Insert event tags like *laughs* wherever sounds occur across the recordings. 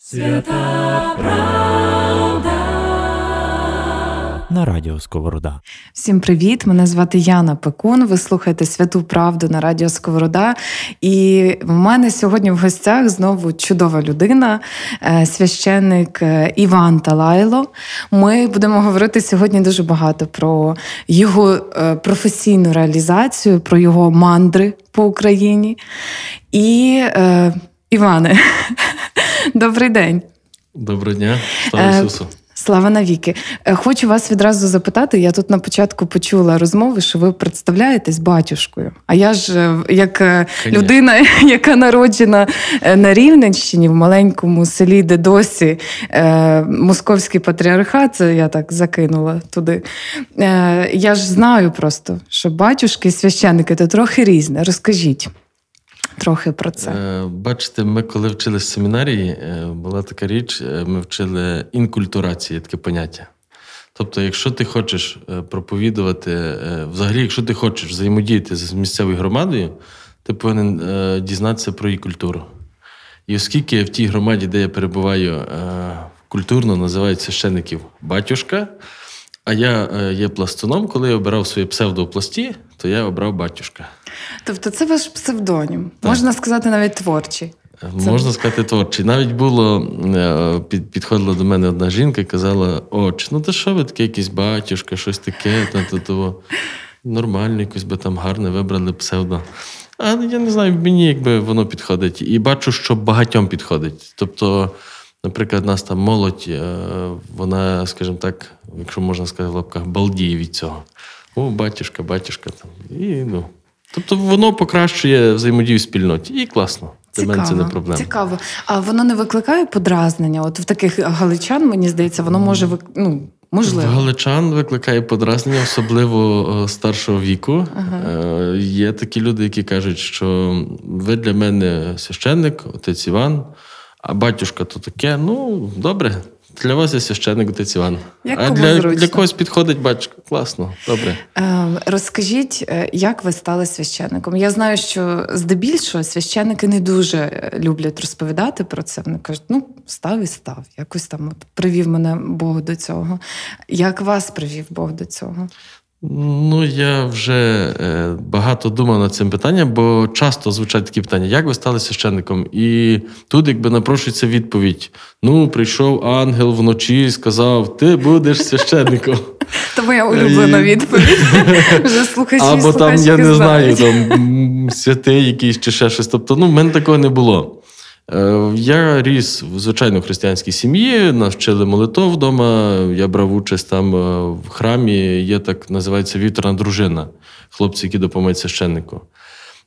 Свята правда на радіо Сковорода. Всім привіт! Мене звати Яна Пекун. Ви слухаєте святу правду на радіо Сковорода. І в мене сьогодні в гостях знову чудова людина, е, священник е, Іван Талайло. Ми будемо говорити сьогодні дуже багато про його е, професійну реалізацію, про його мандри по Україні. І Іване, *laughs* добрий день. Доброго дня, слава Ісусу. Слава навіки. Е, хочу вас відразу запитати. Я тут на початку почула розмови, що ви представляєтесь батюшкою. А я ж е, як е, Конечно. людина, *laughs* яка народжена на Рівненщині в маленькому селі, де досі е, московський патріархат, це я так закинула туди. Е, Я ж знаю просто, що батюшки і священники це трохи різне. Розкажіть трохи про це. Е, бачите, ми коли вчилися в семінарії, е, була така річ, е, ми вчили інкультурації, таке поняття. Тобто, якщо ти хочеш проповідувати, взагалі, якщо ти хочеш взаємодіяти з місцевою громадою, ти повинен дізнатися про її культуру. І оскільки в тій громаді, де я перебуваю, культурно називають священників батюшка, а я є пластуном, коли я обирав своє псевдопласті, то я обрав батюшка. Тобто це ваш псевдонім, так. можна сказати, навіть творчий. Це... Можна сказати, творчий. Навіть було е, під, підходила до мене одна жінка і казала: Оч, ну то що ви таке, якийсь батюшка, щось таке, та, то, то, нормально, якось би там гарне вибрали псевдо. А я не знаю, мені якби воно підходить. І бачу, що багатьом підходить. Тобто, наприклад, нас там молодь, е, вона, скажімо так, якщо можна сказати, в лапках балдіє від цього. О, батюшка, батюшка там. І ну. Тобто воно покращує взаємодію в спільноті і класно. Для мене це не проблема. Цікаво. А воно не викликає подразнення? От в таких галичан, мені здається, воно може ну, можливо. В галичан викликає подразнення, особливо е, старшого віку. Ага. Е, є такі люди, які кажуть, що ви для мене священник, отець Іван, а батюшка то таке. Ну, добре. Для вас я священник отець Іван. Як а для для когось підходить батюшка. Класно, добре. Е, Розкажіть, е, як ви стали священником? Я знаю, що здебільшого священники не дуже люблять розповідати про це. Вони кажуть, ну став і став. Якось там от привів мене Бог до цього. Як вас привів Бог до цього? Ну, я вже е, багато думав над цим питанням, бо часто звучать такі питання: як ви стали священником? І тут, якби напрошується відповідь: ну, прийшов ангел вночі і сказав: Ти будеш священником. *laughs* Це моя улюблена відповідь. *laughs* Вже слухачі, Або там, я не знаю, там святий якийсь чи ще щось. Тобто, ну, в мене такого не було. Е, я ріс в звичайно християнській сім'ї, нас вчили молитов вдома. Я брав участь там е, в храмі. Є так називається вітрна дружина, хлопці, які допомагають священнику.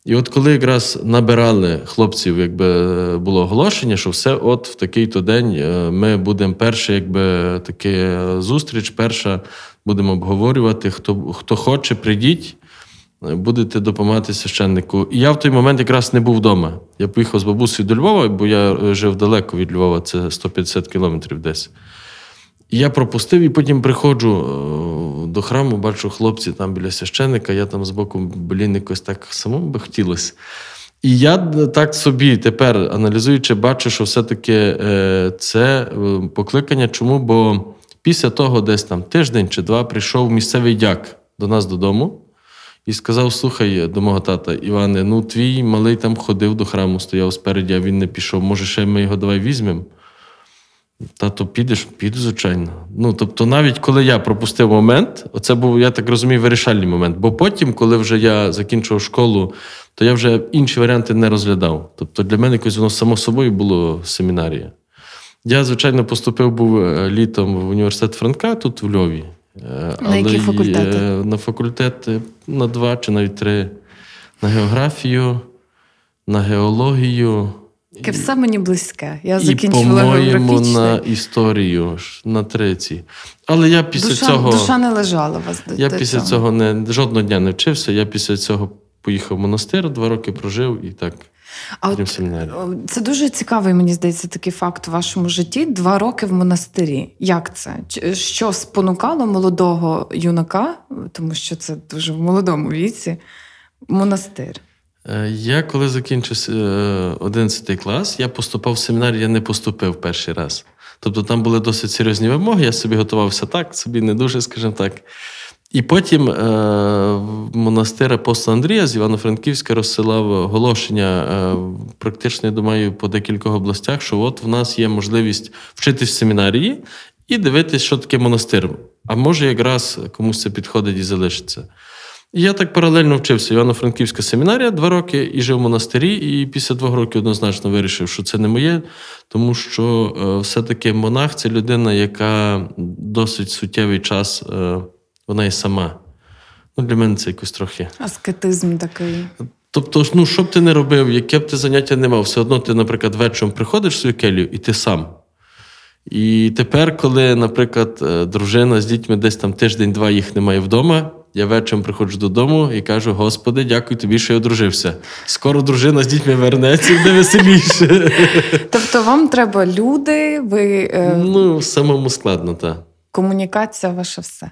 І от коли якраз набирали хлопців, якби було оголошення, що все, от в такий-то день е, ми будемо перша, якби таке зустріч, перша будемо обговорювати. Хто хто хоче, прийдіть будете допомагати священнику. І я в той момент якраз не був вдома. Я поїхав з бабусею до Львова, бо я е, жив далеко від Львова, це 150 кілометрів десь. І я пропустив, і потім приходжу е, до храму, бачу хлопці там біля священника, я там збоку, блін, якось так самому би хотілося. І я так собі тепер аналізуючи, бачу, що все-таки е, це покликання. Чому? Бо після того, десь там тиждень чи два, прийшов місцевий дяк до нас додому і сказав: Слухай, до мого тата Іване, ну твій малий там ходив до храму, стояв спереді, а він не пішов. Може, ще ми його давай візьмемо? Тато, підеш, піду, звичайно. Ну, тобто, навіть коли я пропустив момент, оце був, я так розумію, вирішальний момент. Бо потім, коли вже я закінчував школу, то я вже інші варіанти не розглядав. Тобто для мене якось воно само собою було семінарія. Я, звичайно, поступив був е, літом в університет Франка тут в Львові. Е, на які факультети? На факультети на два чи навіть три. На географію, на геологію. Яке все мені близьке. Я закінчувала по-моєму, на історію на триці. Але я після душа, цього. Душа не лежала вас. Я до після цього. цього не жодного дня не вчився. Я після цього поїхав в монастир, два роки прожив і так. А от Це дуже цікавий, мені здається, такий факт у вашому житті. Два роки в монастирі. Як це? Що спонукало молодого юнака, тому що це дуже в молодому віці, монастир? Е, я коли закінчив 11 е, клас, я поступав в семінар, я не поступив перший раз. Тобто там були досить серйозні вимоги, я собі готувався так, собі не дуже, скажімо так. І потім е, монастир апостола Андрія з Івано-Франківська розсилав оголошення, е, практично, я думаю, по декількох областях, що от в нас є можливість вчитись в семінарії і дивитись, що таке монастир. А може, якраз комусь це підходить і залишиться. І я так паралельно вчився Івано-Франківська семінарія два роки і жив в монастирі, і після двох років однозначно вирішив, що це не моє, тому що е, все-таки монах це людина, яка досить суттєвий час. Е, вона і сама. Ну, Для мене це якось трохи. Аскетизм такий. Тобто, ну, що б ти не робив, яке б ти заняття не мав, все одно ти, наприклад, вечором приходиш в свою келію і ти сам. І тепер, коли, наприклад, е, дружина з дітьми десь там тиждень-два їх немає вдома, я вечором приходжу додому і кажу: Господи, дякую тобі, що я одружився. Скоро дружина з дітьми вернеться і буде веселіше. Тобто, вам треба люди, ви. Е... Ну, самому складно, так. Комунікація ваша все.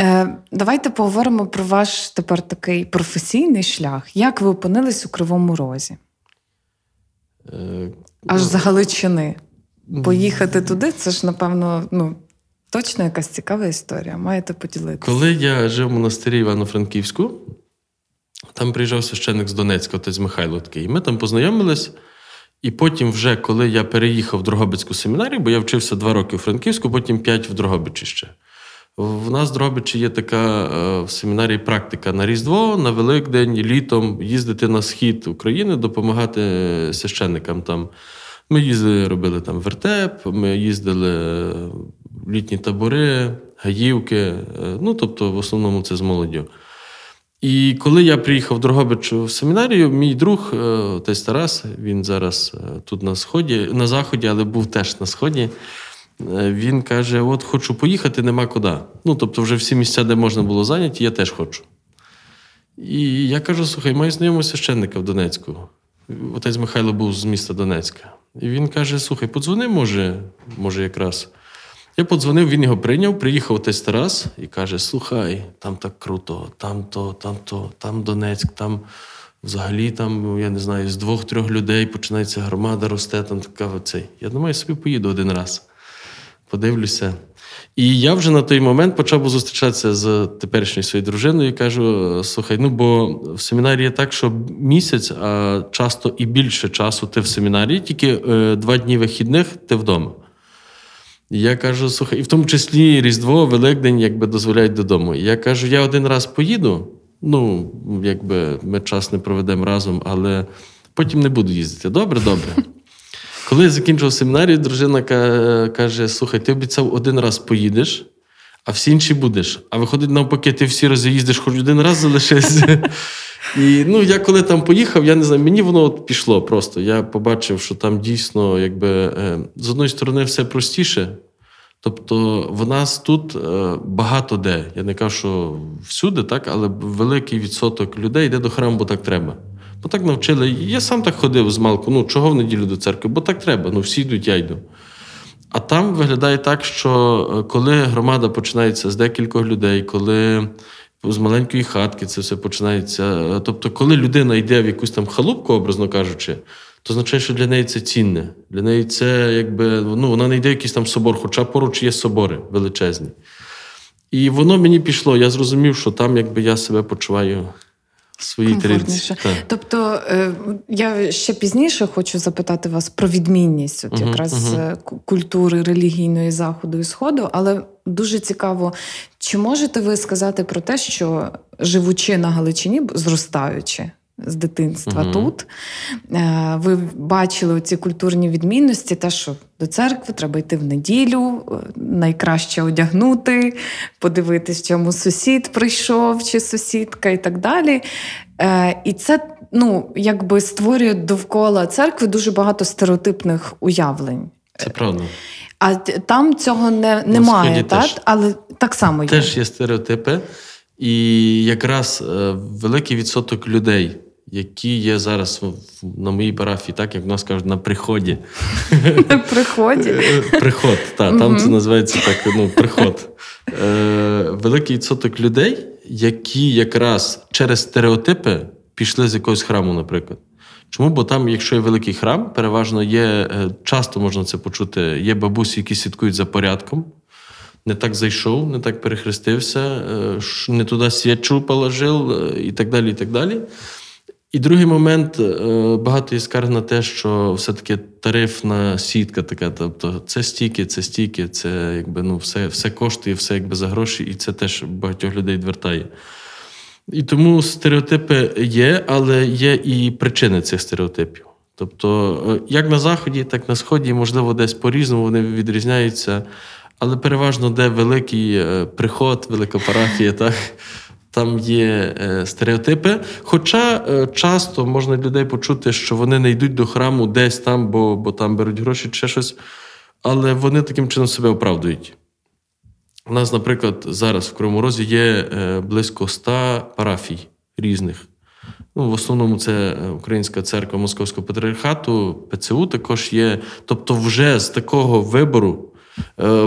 Е, Давайте поговоримо про ваш тепер такий професійний шлях. Як ви опинились у Кривому Розі? Е, Аж з Галичини. Поїхати туди, це ж, напевно, ну, точно якась цікава історія. Маєте поділитися. Коли я жив в монастирі Івано-Франківську, там приїжджав священник з Донецька, отець Михайло такий. І ми там познайомились. І потім, вже коли я переїхав в Дрогобицьку семінарію, бо я вчився два роки у Франківську, потім п'ять в Дрогобичі ще. В нас в Дрогобичі є така е, в семінарії практика на Різдво, на Великдень, літом їздити на схід України, допомагати священникам там. Ми їздили, робили там вертеп, ми їздили в літні табори, гаївки. Е, ну, тобто, в основному це з молоддю. І коли я приїхав в Дрогобич в семінарію, мій друг, е, отець Тарас, він зараз е, тут на сході, на заході, але був теж на сході. Е, він каже: От хочу поїхати, нема куди. Ну, тобто, вже всі місця, де можна було зайняті, я теж хочу. І я кажу: слухай, маю знайомого священника в Донецьку. Отець Михайло був з міста Донецька. І він каже: Слухай, подзвони, може, може, якраз. Я подзвонив, він його прийняв, приїхав отець Тарас і каже: Слухай, там так круто, там то, там то, там Донецьк, там взагалі там, я не знаю, з двох-трьох людей починається громада, росте, там така оцей. Я думаю, я собі поїду один раз, подивлюся. І я вже на той момент почав зустрічатися з теперішньою своєю дружиною і кажу: слухай, ну бо в семінарії так, що місяць, а часто і більше часу ти в семінарії, тільки е, два дні вихідних ти вдома. Я кажу, слухай, і в тому числі Різдво, Великдень, якби дозволяють додому. Я кажу, я один раз поїду, ну, якби ми час не проведемо разом, але потім не буду їздити. Добре, добре. Коли я закінчив семінарію, дружина каже: слухай, ти обіцяв один раз поїдеш, а всі інші будеш. А виходить, навпаки, ти всі рази їздиш, хоч один раз залишишся. *laughs* І ну, я коли там поїхав, я не знаю, мені воно от пішло просто. Я побачив, що там дійсно, якби е, з одної сторони, все простіше. Тобто, в нас тут е, багато де. Я не кажу, що всюди, так, але великий відсоток людей йде до храму, бо так треба. Бо так навчили. Я сам так ходив з малку, ну чого в неділю до церкви? Бо так треба. Ну всі йдуть, я йду. А там виглядає так, що е, коли громада починається з декількох людей, коли з маленької хатки це все починається. Тобто, коли людина йде в якусь там халупку, образно кажучи, то означає, що для неї це цінне. Для неї це якби ну, вона не йде в якийсь там собор, хоча поруч є собори величезні. І воно мені пішло. Я зрозумів, що там якби я себе почуваю своїй тарілці. Тобто е, я ще пізніше хочу запитати вас про відмінність, от якраз угу. культури релігійної заходу і сходу, але дуже цікаво, чи можете ви сказати про те, що живучи на Галичині, зростаючи? З дитинства uh тут е, ви бачили ці культурні відмінності, те, що до церкви треба йти в неділю, найкраще одягнути, подивитись, чому сусід прийшов, чи сусідка, і так далі. Е, І це ну, якби створює довкола церкви дуже багато стереотипних уявлень. Це правда. А там цього не, немає, так? Теж, але так само є. Теж є стереотипи, і якраз е, великий відсоток людей. Які є зараз на моїй парафії, так як в нас кажуть, на приході. *laughs* На приході? Е, приход, так, там це називається так, ну, приход. Е, великий відсоток людей, які якраз через стереотипи пішли з якогось храму, наприклад. Чому? Бо там, якщо є великий храм, переважно є, е, часто можна це почути, є бабусі, які слідкують за порядком. Не так зайшов, не так перехрестився, е, не туди свічу положив е, і так далі. І так далі. І другий момент, е, багато є скарг на те, що все-таки тарифна сітка така, тобто це стільки, це стільки, це якби ну, все, все коштує, все якби за гроші, і це теж багатьох людей відвертає. І тому стереотипи є, але є і причини цих стереотипів. Тобто, е, як на Заході, так на Сході, можливо, десь по-різному вони відрізняються, але переважно, де великий е, приход, велика парафія, *laughs* так, там є е, стереотипи. Хоча е, часто можна людей почути, що вони не йдуть до храму десь там, бо, бо там беруть гроші чи щось, але вони таким чином себе оправдують. У нас, наприклад, зараз в Кривому Розі є е, близько 100 парафій різних. Ну, в основному це Українська церква Московського патріархату, ПЦУ також є. Тобто, вже з такого вибору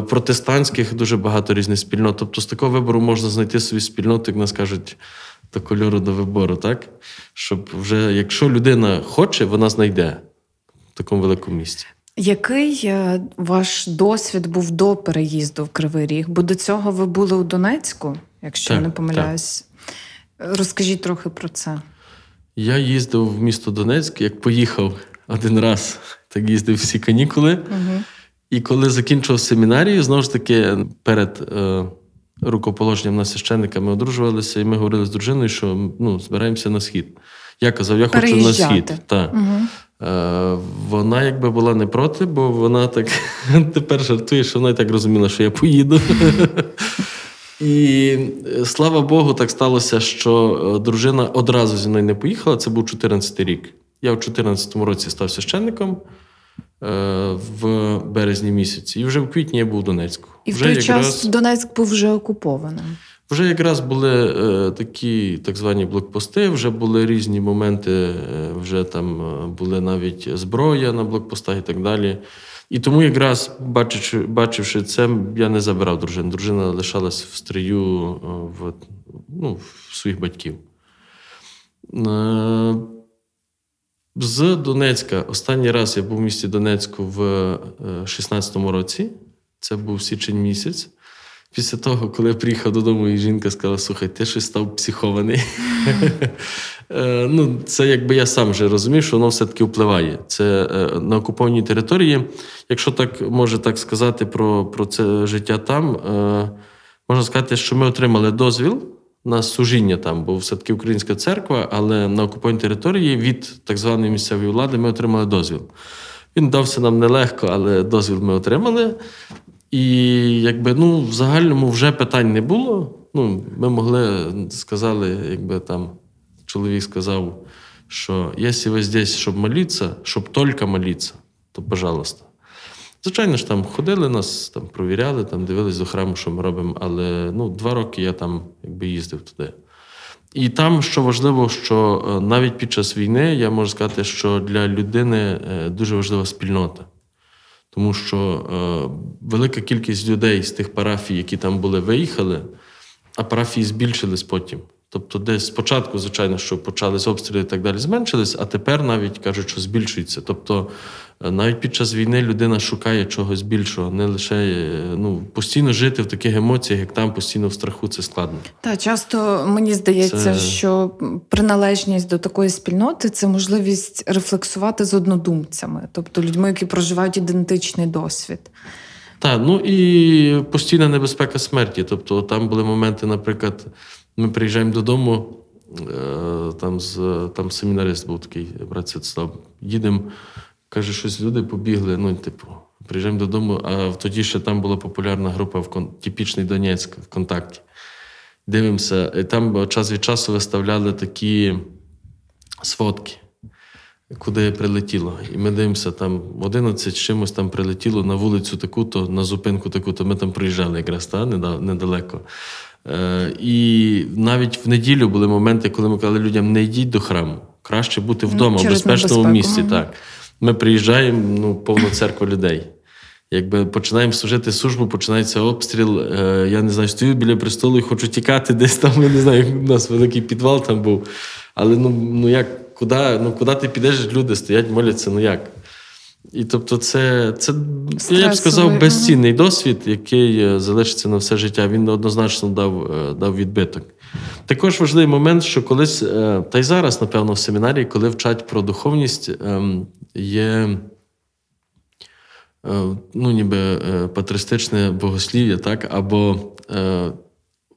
протестантських дуже багато різних спільнот. Тобто, з такого вибору можна знайти собі спільноту, як нас кажуть, до кольору до вибору, так? Щоб вже, якщо людина хоче, вона знайде в такому великому місті. Який е, ваш досвід був до переїзду в Кривий Ріг? Бо до цього ви були у Донецьку, якщо я не помиляюсь. Розкажіть трохи про це. Я їздив в місто Донецьк, як поїхав один раз, так їздив всі канікули. Угу. І коли закінчив семінарію, знову ж таки, перед е, рукоположенням на священника ми одружувалися, і ми говорили з дружиною, що ну, збираємося на схід. Я казав, я хочу на схід. Так. Угу. Е, вона якби була не проти, бо вона так *laughs* тепер жартує, що вона і так розуміла, що я поїду. *laughs* І е, слава Богу, так сталося, що е, дружина одразу зі мною не поїхала. Це був 14 рік. Я в 14 році став священником в березні місяці, і вже в квітні я був у Донецьку. І в той якраз, час Донецьк був вже окупованим. вже якраз були е, такі так звані блокпости, вже були різні моменти, е, вже там е, були навіть зброя на блокпостах і так далі. І тому, якраз бачивши, бачивши це, я не забирав дружину. Дружина лишалась в стрію е, в, ну, в своїх батьків. Е, З Донецька, останній раз я був в місті Донецьку в е, 16-му році. Це був січень місяць. Після того, коли я приїхав додому, і жінка сказала: слухай, ти щось став психований. *laughs* Е, ну, Це якби я сам вже розумів, що воно все-таки впливає. Це е, на окупованій території. Якщо так може так сказати про, про це життя там, е, можна сказати, що ми отримали дозвіл на служіння там, бо все-таки українська церква, але на окупованій території від так званої місцевої влади ми отримали дозвіл. Він дався нам нелегко, але дозвіл ми отримали. І якби ну, в загальному вже питань не було. Ну, ми могли сказали, якби там чоловік сказав, що якщо ви здесь, щоб молитися, щоб тільки молитися, то пожалуйста. Звичайно ж, там ходили нас, там провіряли, там дивились до храму, що ми робимо, але ну, два роки я там якби їздив туди. І там, що важливо, що е, навіть під час війни я можу сказати, що для людини е, дуже важлива спільнота. Тому що е, велика кількість людей з тих парафій, які там були, виїхали, а парафії збільшились потім. Тобто, десь спочатку, звичайно, що почались обстріли і так далі, зменшились, а тепер навіть кажуть, що збільшується. Тобто, е, навіть під час війни людина шукає чогось більшого, не лише е, ну, постійно жити в таких емоціях, як там, постійно в страху, це складно. Та часто мені здається, Це- що приналежність до такої спільноти це можливість рефлексувати з однодумцями, тобто людьми, які проживають ідентичний досвід. Так, ну і постійна небезпека смерті. Тобто, там були моменти, наприклад, ми приїжджаємо додому, е, там, з, там семінарист був такий, брат Святослав, їдемо, каже, щось люди побігли. Ну, типу, приїжджаємо додому, а тоді ще там була популярна група в типічний Донецьк ВКонтакті. Дивимося, і там час від часу виставляли такі сфотки куди прилетіло. І ми дивимося, там 11 з чимось там прилетіло на вулицю таку-то, на зупинку таку-то. Ми там приїжджали якраз та, недалеко. Е, і навіть в неділю були моменти, коли ми казали людям, не йдіть до храму. Краще бути вдома, в безпечному місці. Так. Ми приїжджаємо, ну, повна церква людей. Якби починаємо служити службу, починається обстріл. Е, я не знаю, стою біля престолу і хочу тікати десь там. Я не знаю, у нас великий підвал там був. Але ну, ну як, куди, ну, куди ти підеш, люди стоять, моляться, ну як? І тобто, це, це я б сказав, безцінний досвід, який е, залишиться на все життя. Він однозначно дав, е, дав відбиток. Також важливий момент, що колись, е, та й зараз, напевно, в семінарії, коли вчать про духовність, ем, є. Ну, ніби патристичне богослів'я, так, або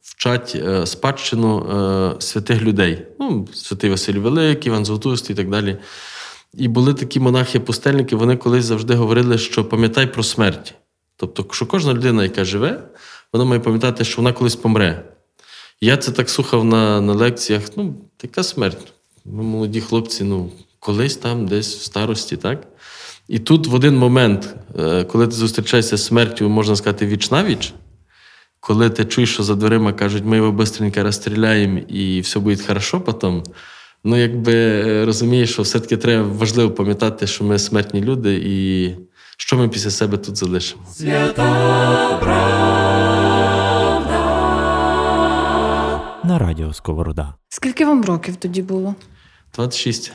вчать спадщину святих людей. Ну, святий Василь Великий, Іван Золотуст і так далі. І були такі монахи-пустельники, вони колись завжди говорили, що пам'ятай про смерть. Тобто, що кожна людина, яка живе, вона має пам'ятати, що вона колись помре. Я це так слухав на, на лекціях. Ну, яка смерть? Ми молоді хлопці, ну, колись там, десь в старості, так? І тут в один момент, е, коли ти зустрічаєшся з смертю, можна сказати, віч на віч, коли ти чуєш, що за дверима кажуть, ми його швидко розстріляємо і все буде хорошо потім, ну якби е, розумієш, що все-таки треба важливо пам'ятати, що ми смертні люди, і що ми після себе тут залишимо. на радіо Сковорода. Скільки вам років тоді було? 26.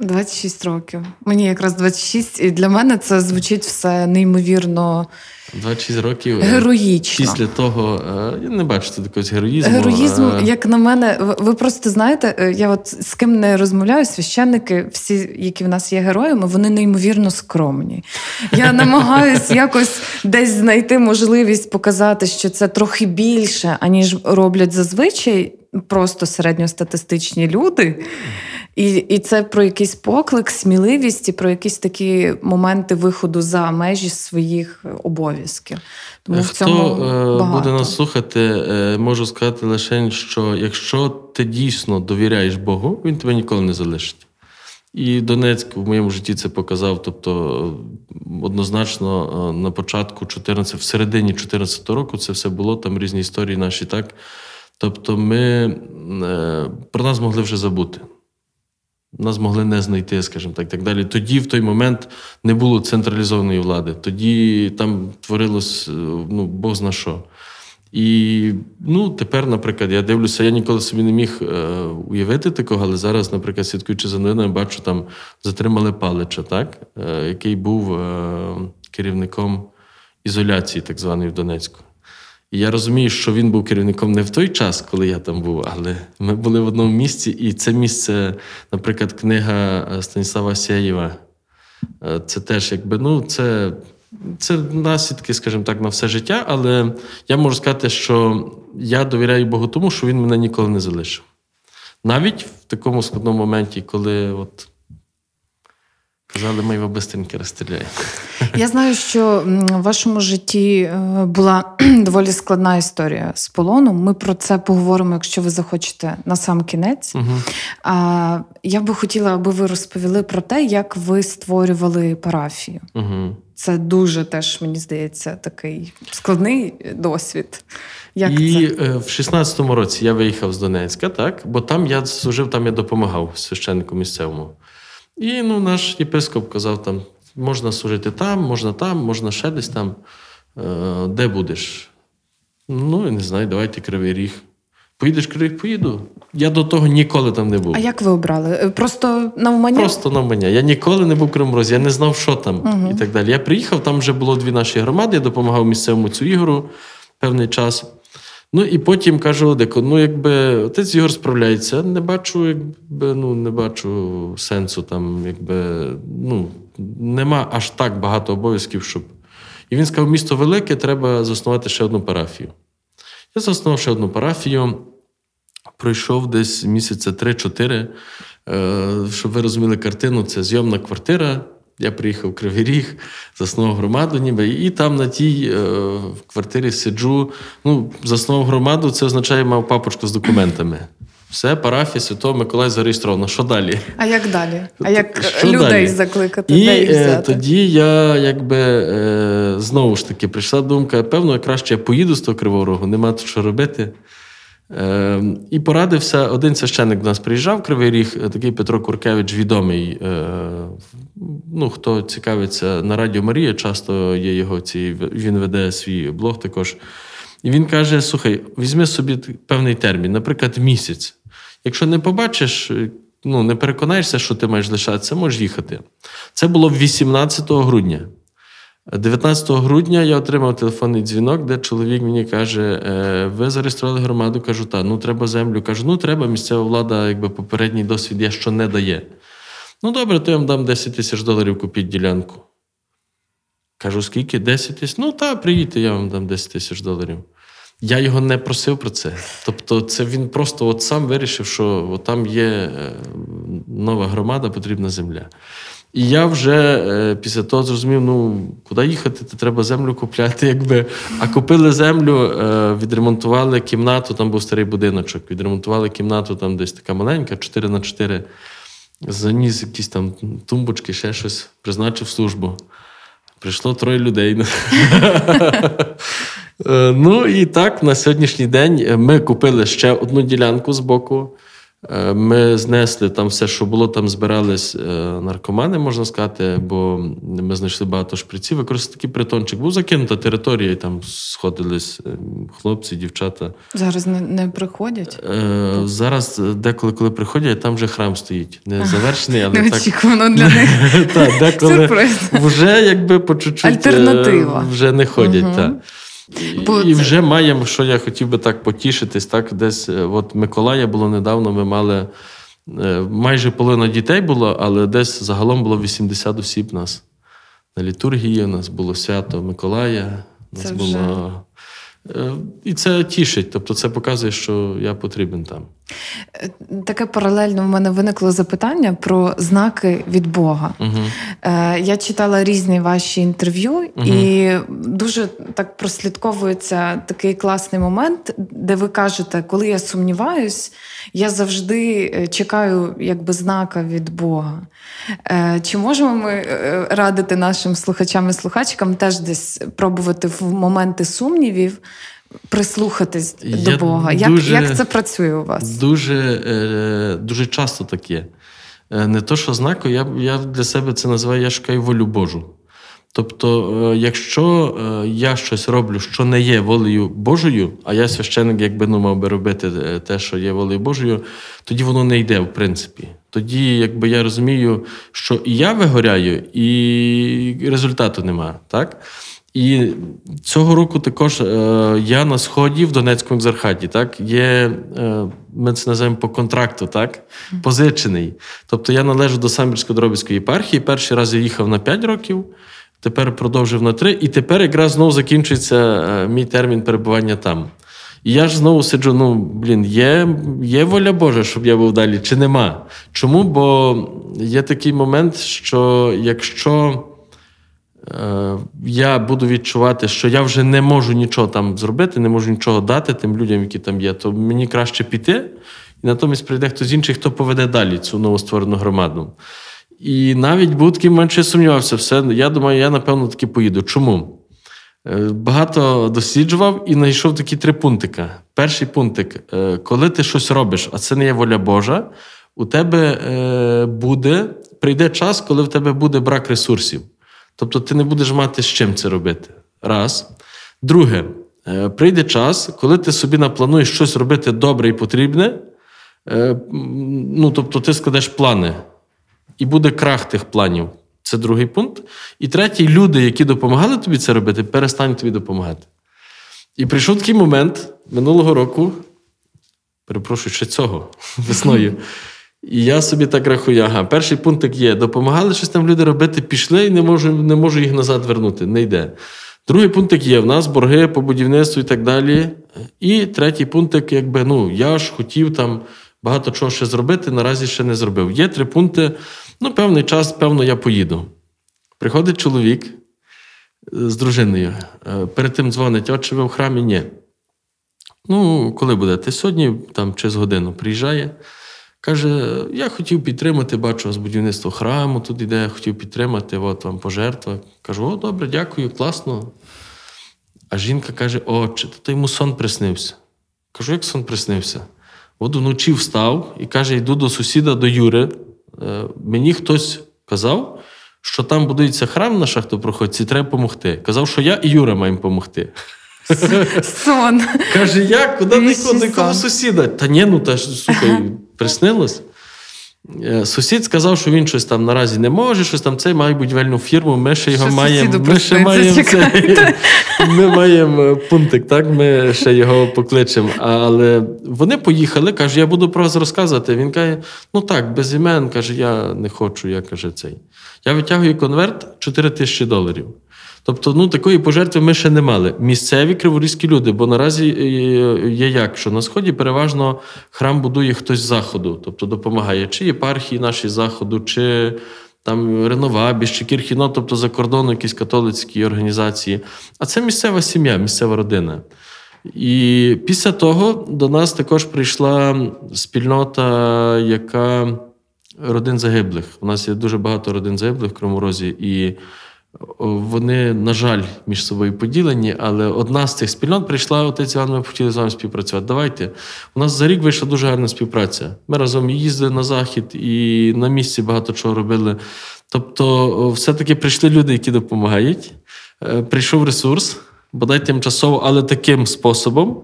26 років. Мені якраз 26, і для мене це звучить все неймовірно 26 років. е, героїчно. Після того е, я не бачу тут якогось героїзму. Героїзм, е, як на мене, ви- просто знаєте, я от з ким не розмовляю, священники, всі, які в нас є героями, вони неймовірно скромні. Я *laughs* намагаюсь якось десь знайти можливість показати, що це трохи більше, аніж роблять зазвичай просто середньостатистичні люди. І, і це про якийсь поклик, сміливість і про якісь такі моменти виходу за межі своїх обов'язків. Тому в цьому е, багато. буде нас слухати, е, можу сказати лише, що якщо ти дійсно довіряєш Богу, він тебе ніколи не залишить. І Донецьк в моєму житті це показав. Тобто, однозначно, е, на початку 14, в середині 14 року це все було, там різні історії наші, так. Тобто, ми про нас могли вже забути. Нас могли не знайти, скажімо так, так далі. Тоді, в той момент, не було централізованої влади. Тоді там творилось е, ну, Бог зна що. І ну, тепер, наприклад, я дивлюся, я ніколи собі не міг е, уявити такого, але зараз, наприклад, слідкуючи за новинами, бачу, там затримали Палича, так? Е, який був керівником ізоляції, так званої в Донецьку. І я розумію, що він був керівником не в той час, коли я там був, але ми були в одному місці, і це місце, наприклад, книга е, Станіслава Сєєва. Е, Це теж якби, ну, це, це наслідки, скажімо так, на все життя, але я можу сказати, що я довіряю Богу тому, що він мене ніколи не залишив. Навіть в такому складному моменті, коли от казали, ми його бистренько розстріляємо. Я знаю, що в вашому житті е, була *clears throat* доволі складна історія з полоном. Ми про це поговоримо, якщо ви захочете на сам кінець. Угу. А я би хотіла, аби ви розповіли про те, як ви створювали парафію. Угу. Це дуже теж, мені здається, такий складний досвід. Як і це? е, в 16-му році я виїхав з Донецька, так, бо там я служив, там я допомагав священнику місцевому. І ну, наш єпископ казав, там можна служити там, можна там, можна ще десь там. Е, де будеш? Ну, я не знаю, давайте Кривий Ріг. Поїдеш Кривий Поїду. Я до того ніколи там не був. А як ви обрали? Е, Просто навмання? Просто на мене. Я ніколи не був в Кривому Розі, я не знав, що там Мгм. і так далі. Я приїхав, там вже було дві наші громади, я допомагав місцевому цю Ігору певний час. Ну і потім кажу Одеко, ну якби отець Ігор справляється, не бачу, якби ну не бачу сенсу там, якби ну нема аж так багато обов'язків, щоб. І він сказав: місто велике, треба заснувати ще одну парафію. Я заснував ще одну парафію. Пройшов десь місяця 3-4. Е, Щоб ви розуміли картину, це зйомна квартира. Я приїхав в Кривий Ріг, заснував громаду, ніби, і там на тій е, в квартирі сиджу. Ну, заснував громаду, це означає, мав папочку з документами. Все, парафія Святого Миколая зареєстрована. Що далі? А як далі? А як Що людей далі? закликати? І де їх е, взяти? тоді я якби е, знову ж таки прийшла думка: певно, краще я поїду з того Кривого Рогу, нема тут що робити. Е, і порадився, один священник до нас приїжджав Кривий Ріг, е, такий Петро Куркевич, відомий. Е, ну, хто цікавиться на Радіо Марія, часто є його ці, він веде свій блог також. І він каже: слухай, візьми собі певний термін, наприклад, місяць. Якщо не побачиш, е, ну, не переконаєшся, що ти маєш лишатися, можеш їхати. Це було 18 грудня. 19 грудня я отримав телефонний дзвінок, де чоловік мені каже: «Е, ви зареєстрували громаду? Кажу, так, ну треба землю. Кажу, ну треба, місцева влада, якби попередній досвід є, що не дає. Ну добре, то я вам дам 10 тисяч доларів купіть ділянку. Кажу, скільки? 10 тисяч? Ну так, приїдьте, я вам дам 10 тисяч доларів. Я його не просив про це. Тобто, це він просто от сам вирішив, що от там є е, нова громада, потрібна земля. І я вже е, після того зрозумів, ну куди їхати, то треба землю купляти, якби. А купили землю, е, відремонтували кімнату, там був старий будиночок, відремонтували кімнату, там десь така маленька, 4 на 4 заніс якісь там тумбочки, ще щось, призначив службу. Прийшло троє людей. *laughs* Е, Ну і так, на сьогоднішній день ми купили ще одну ділянку з боку. Е, Ми знесли там все, що було, там збирались е, наркомани, можна сказати, бо ми знайшли багато шприців. Якраз такий притончик був закинута територія, і там сходились е, хлопці, дівчата. Зараз не, не приходять. Е, Зараз деколи, коли приходять, там вже храм стоїть. Не завершений, але так. Неочікувано для них. *laughs* Так, деколи вже якби по чуть-чуть Альтернатива. вже не ходять. Так. Бо І це- вже маємо, що я хотів би так потішитись. Так, десь е, от Миколая було недавно. Ми мали е, майже половина дітей було, але десь загалом було 80 осіб нас. На літургії у нас було свято Миколая. У нас Це було. Е, І це тішить, тобто це показує, що я потрібен там. Таке паралельно в мене виникло запитання про знаки від Бога. Угу. Я читала різні ваші інтерв'ю, і дуже так прослідковується такий класний момент, де ви кажете, коли я сумніваюсь, я завжди е, чекаю якби знака від Бога. Е, Чи можемо ми радити нашим слухачам і слухачкам теж десь пробувати в моменти сумнівів? Прислухатись Я до Бога. Як, дуже- як це працює у вас? Дуже, е, дуже часто так є. Е, Не то, що знаку, я, я для себе це називаю, я шукаю волю Божу. Тобто, е, якщо е, я щось роблю, що не є волею Божою, а я священник, якби ну, мав би робити те, що є волею Божою, тоді воно не йде, в принципі. Тоді, якби я розумію, що і я вигоряю, і результату нема. Так? І цього року також е, я на сході в Донецькому екзархаті, так є, е, ми це називаємо по контракту, так позичений. Тобто я належу до Самбірсько-Дробицької єпархії. Перший раз я їхав на 5 років, тепер продовжив на 3, і тепер якраз знову закінчується е, мій термін перебування там. І я ж знову сиджу: ну, блін, є, є воля Божа, щоб я був далі, чи нема? Чому? Бо є такий момент, що якщо. Е, я буду відчувати, що я вже не можу нічого там зробити, не можу нічого дати тим людям, які там є, то мені краще піти, і натомість прийде хтось інший, хто поведе далі цю новостворену громаду. І навіть що я сумнівався, все, я думаю, я напевно таки поїду. Чому? Е, Багато досліджував і знайшов такі три пунктика. Перший пунктик: е, коли ти щось робиш, а це не є воля Божа, у тебе буде, прийде час, коли в тебе буде брак ресурсів. Тобто ти не будеш мати з чим це робити. Раз. Друге, е, прийде час, коли ти собі наплануєш щось робити добре і потрібне. е, Ну, тобто, ти складеш плани, і буде крах тих планів. Це другий пункт. І третій, люди, які допомагали тобі це робити, перестануть тобі допомагати. І прийшов такий момент минулого року, перепрошую, ще цього *laughs* весною. І я собі так рахую, ага, перший пункт є: допомагали щось там люди робити, пішли і не можу, не можу їх назад вернути. Не йде. Другий пункт є: в нас борги по будівництву і так далі. І третій пункт, якби ну, я ж хотів там багато чого ще зробити, наразі ще не зробив. Є три пункти. Ну, певний час, певно, я поїду. Приходить чоловік е, з дружиною. Е, Перед тим дзвонить, от чи ви в храмі? Ні. Ну, коли будете? Сьогодні там через годину приїжджає. Каже: я хотів підтримати, бачу, вас будівництво храму тут іде, хотів підтримати, от вам пожертва. Кажу, о, добре, дякую, класно. А жінка каже: отче, то йому сон приснився. Кажу, як сон приснився? От вночі встав і каже: йду до сусіда, до Юри. Е, Мені хтось казав, що там будується храм на шахтопроходці, треба допомогти. Казав, що я і Юра маємо допомогти. Сон. Каже, як? Куди до сусіда? Та ні, ну та слухай, приснилось. Е, Сусід сказав, що він щось там наразі не може, щось там цей має будівельну фірму. Ми ще його Що маємо. Ми ще маємо чекайте. *laughs* ми маємо пунктик, так? Ми ще його покличемо. Але вони поїхали, каже, я буду про вас розказувати. Він каже: ну так, без імен, каже, я не хочу, я каже, цей. Я витягую конверт 4 тисячі доларів. Тобто, ну такої пожертви ми ще не мали. Місцеві криворізькі люди, бо наразі е, є як, що на сході переважно храм будує хтось з заходу, тобто допомагає чи єпархії наші з заходу, чи там Реновабіж, чи Кірхіно, тобто за кордону якісь католицькі організації. А це місцева сім'я, місцева родина. І після того до нас також прийшла спільнота, яка родин загиблих. У нас є дуже багато родин загиблих в Кривому Розі, вони, на жаль, між собою поділені, але одна з цих спільнот прийшла, отець Іван, ми хотіли з вами співпрацювати. Давайте. У нас за рік вийшла дуже гарна співпраця. Ми разом їздили на захід і на місці багато чого робили. Тобто, все-таки прийшли люди, які допомагають. Е, Прийшов ресурс, бодай тимчасово, але таким способом.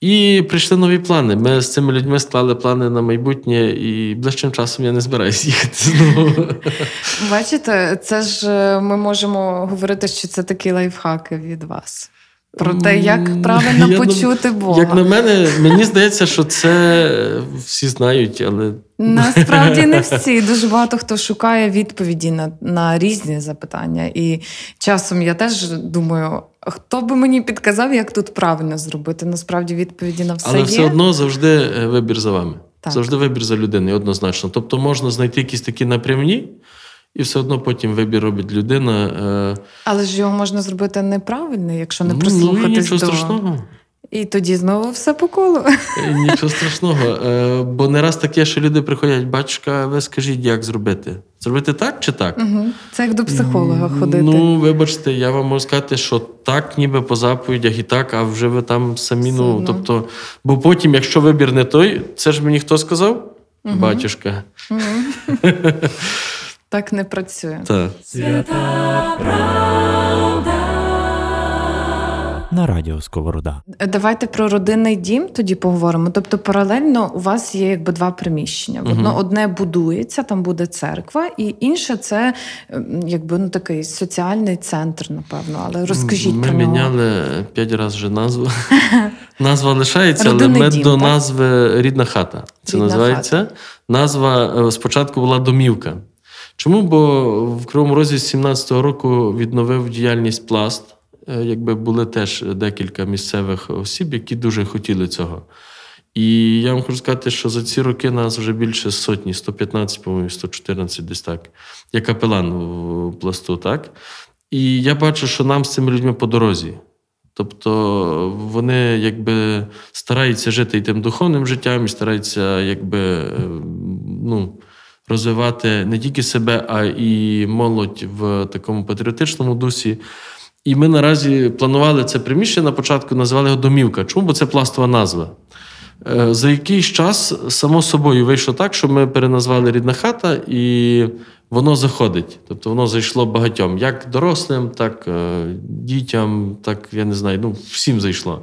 І прийшли нові плани. Ми з цими людьми склали плани на майбутнє, і ближчим часом я не збираюся їхати знову. *laughs* Бачите, це ж е, ми можемо говорити, що це такі лайфхаки від вас. Про те, як правильно я почути Бога. Як на мене, мені здається, що це всі знають, але Насправді не *laughs* всі. Дуже багато хто шукає відповіді на, на різні запитання. І часом я теж думаю, хто би мені підказав, як тут правильно зробити. Насправді відповіді на все але є. все одно завжди е, вибір за вами. Так. Завжди вибір за людиною, однозначно. Тобто можна знайти якісь такі напрямні, і все одно потім вибір робить людина. е, Але ж його можна зробити неправильно, якщо не ну, і прислухатись нічого до. страшного. І тоді знову все по колу. Е, Нічого страшного. Е, Бо не раз таке, що люди приходять, батюшка, ви скажіть, як зробити? Зробити так чи так? Мгм. Це як до психолога ходити. Ну, вибачте, я вам можу сказати, що так, ніби по заповідях і так, а вже ви там самі. Все Ну, тобто, бо потім, якщо вибір не той, це ж мені хто сказав? Батюшка. Мгм. *laughs* Так не працює. Так. На радіо Сковорода. Давайте про родинний дім тоді поговоримо. Тобто, паралельно у вас є якби два приміщення. Одно одне будується, там буде церква, і інше це ем, якби ну такий соціальний центр, напевно. Але розкажіть Ми про нього. міняли п'ять разів вже назву. *laughs* Назва лишається, але ми до назви рідна хата. Це називається. Назва е, спочатку була домівка. Чому? Бо в Кривому Розі з 17-го року відновив діяльність пласт. Е, Якби були теж декілька місцевих осіб, які дуже хотіли цього. І я вам хочу сказати, що за ці роки нас вже більше сотні, 115, по-моєму, 114 десь так. Я капелан у пласту, так? І я бачу, що нам з цими людьми по дорозі. Тобто вони якби стараються жити і тим духовним життям, і стараються якби, е, ну, розвивати не тільки себе, а і молодь в такому патріотичному дусі. І ми наразі планували це приміщення на початку, називали його домівка. Чому? Бо це пластова назва. Е, За якийсь час само собою вийшло так, що ми переназвали рідна хата, і воно заходить. Тобто воно зайшло багатьом, як дорослим, так е, дітям, так я не знаю, ну всім зайшло.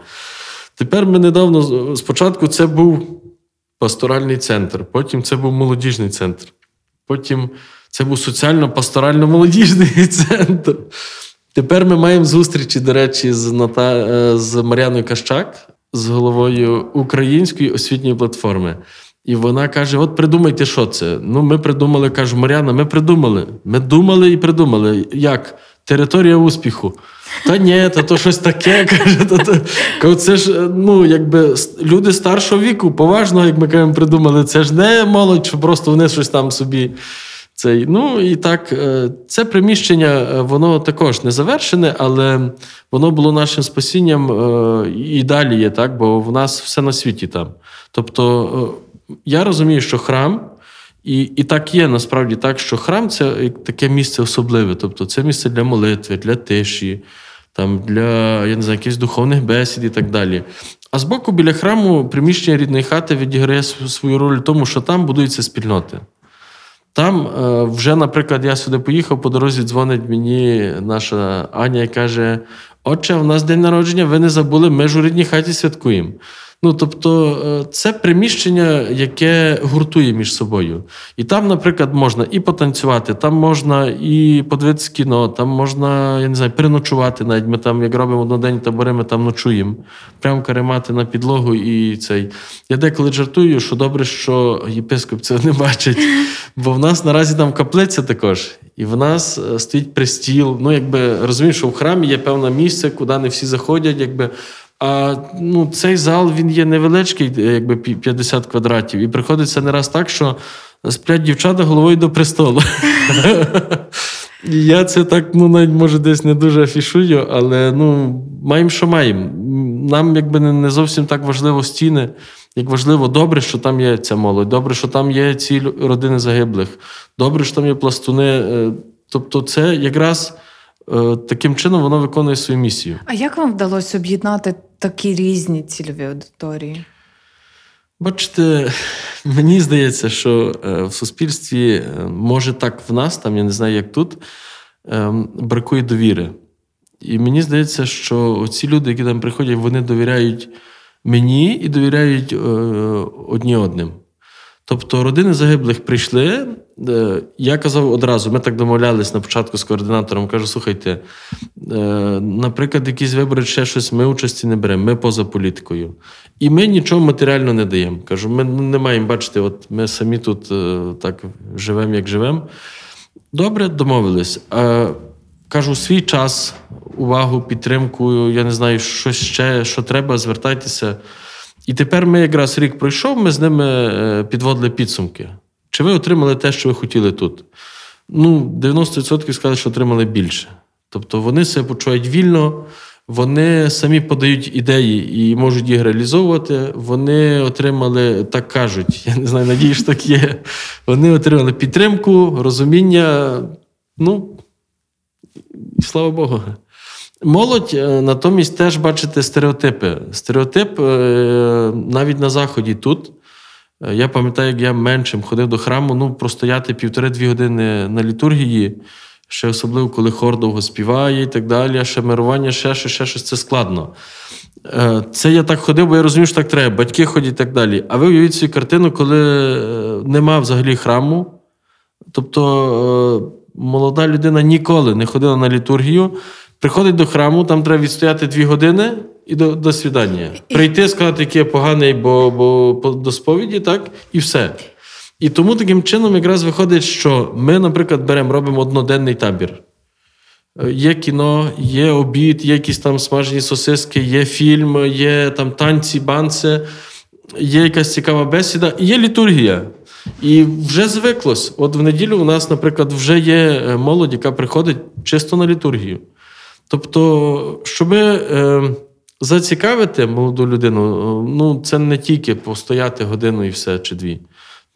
Тепер ми недавно спочатку це був пасторальний центр, потім це був молодіжний центр, потім це був соціально-пасторально-молодіжний *laughs* центр. Тепер ми маємо зустрічі, до речі, з, Ната... е, з Мар'яною Кащак, з головою української освітньої платформи. І вона каже: От придумайте, що це. Ну, ми придумали, кажу, Мар'яна, ми придумали. Ми думали і придумали. Як? Територія успіху. Та ні, та то щось таке. *laughs* Каже, та, то... Це ж ну, якби люди старшого віку, поважно, як ми кажемо, придумали. Це ж не молодь, що просто вони щось там собі. Цей, ну і так, е, це приміщення, е, воно також не завершене, але воно було нашим спасінням е, і далі є, так, бо в нас все на світі там. Тобто, я розумію, що храм, і, і так є насправді так, що храм це таке місце особливе. Тобто, це місце для молитви, для тиші, там, для я не знаю, якихось духовних бесід і так далі. А збоку біля храму приміщення рідної хати відіграє свою роль в тому, що там будуються спільноти. Там е, вже, наприклад, я сюди поїхав, по дорозі дзвонить мені наша Аня і каже: Отче, у нас день народження, ви не забули, ми ж у рідній хаті святкуємо. Ну, тобто, е, це приміщення, яке гуртує між собою. І там, наприклад, можна і потанцювати, там можна і подивитися кіно, там можна, я не знаю, переночувати. Навіть ми там, як робимо одноденні табори, ми там ночуємо. Прямо каремати на підлогу і цей. Я деколи жартую, що добре, що єпископ цього не бачить. Бо в нас наразі там каплиця також, і в нас е, стоїть пристіл. Ну, якби розумієш, що в храмі є певне місце, куди не всі заходять, якби. А ну, цей зал він є невеличкий, якби 50 квадратів, і приходиться не раз так, що сплять дівчата головою до престолу. *laughs* Я це так, ну, навіть може десь не дуже афішую, але ну, маємо, що маємо. Нам якби не зовсім так важливо стіни, як важливо, добре, що там є ця молодь, добре, що там є ці родини загиблих, добре, що там є пластуни. Е, тобто, це якраз. Е, таким чином воно виконує свою місію. А як вам вдалося об'єднати такі різні цільові аудиторії? Бачите, мені здається, що е, в суспільстві може так в нас, там я не знаю, як тут, бракує довіри. І мені здається, що ці люди, які там приходять, вони довіряють мені і довіряють одні одним. Тобто родини загиблих прийшли. Е, я казав одразу, ми так домовлялись на початку з координатором. Кажу, слухайте, е, наприклад, якісь вибори, ще щось, ми участі не беремо, ми поза політикою. І ми нічого матеріально не даємо. Кажу, ми не маємо бачити, от ми самі тут е, так живемо, як живемо. Добре, домовились. Кажу, свій час, увагу, підтримку, я не знаю, що ще, що треба, звертайтеся. І тепер ми якраз рік пройшов, ми з ними е, підводили підсумки. Чи ви отримали те, що ви хотіли тут? Ну, 90% сказали, що отримали більше. Тобто вони себе почувають вільно, вони самі подають ідеї і можуть їх реалізовувати. Вони отримали, так кажуть, я не знаю, надію, що так є. Вони отримали підтримку, розуміння. Ну, і слава Богу. Молодь е, натомість теж бачите стереотипи. Стереотип е, навіть на заході тут. Е, я пам'ятаю, як я меншим ходив до храму, ну простояти півтори-дві години на літургії, ще особливо, коли хор довго співає і так далі, ще мирування, ще щось, ще щось це складно. Це я так ходив, бо я розумію, що так треба, батьки ходять і так далі. А ви уявіть цю картину, коли нема взагалі храму. Тобто молода людина ніколи не ходила на літургію. Приходить до храму, там треба відстояти дві години і до до свідання. Прийти, сказати, який я поганий, бо бо до сповіді, так, і все. І тому таким чином якраз виходить, що ми, наприклад, беремо, робимо одноденний табір. Е, є кіно, є обід, є якісь там смажені сосиски, є фільм, є там танці, банці, є якась цікава бесіда, і є літургія. І вже звиклось. От в неділю у нас, наприклад, вже є е, молодь, яка приходить чисто на літургію. Тобто, щоб е, зацікавити молоду людину, ну це не тільки постояти годину і все чи дві.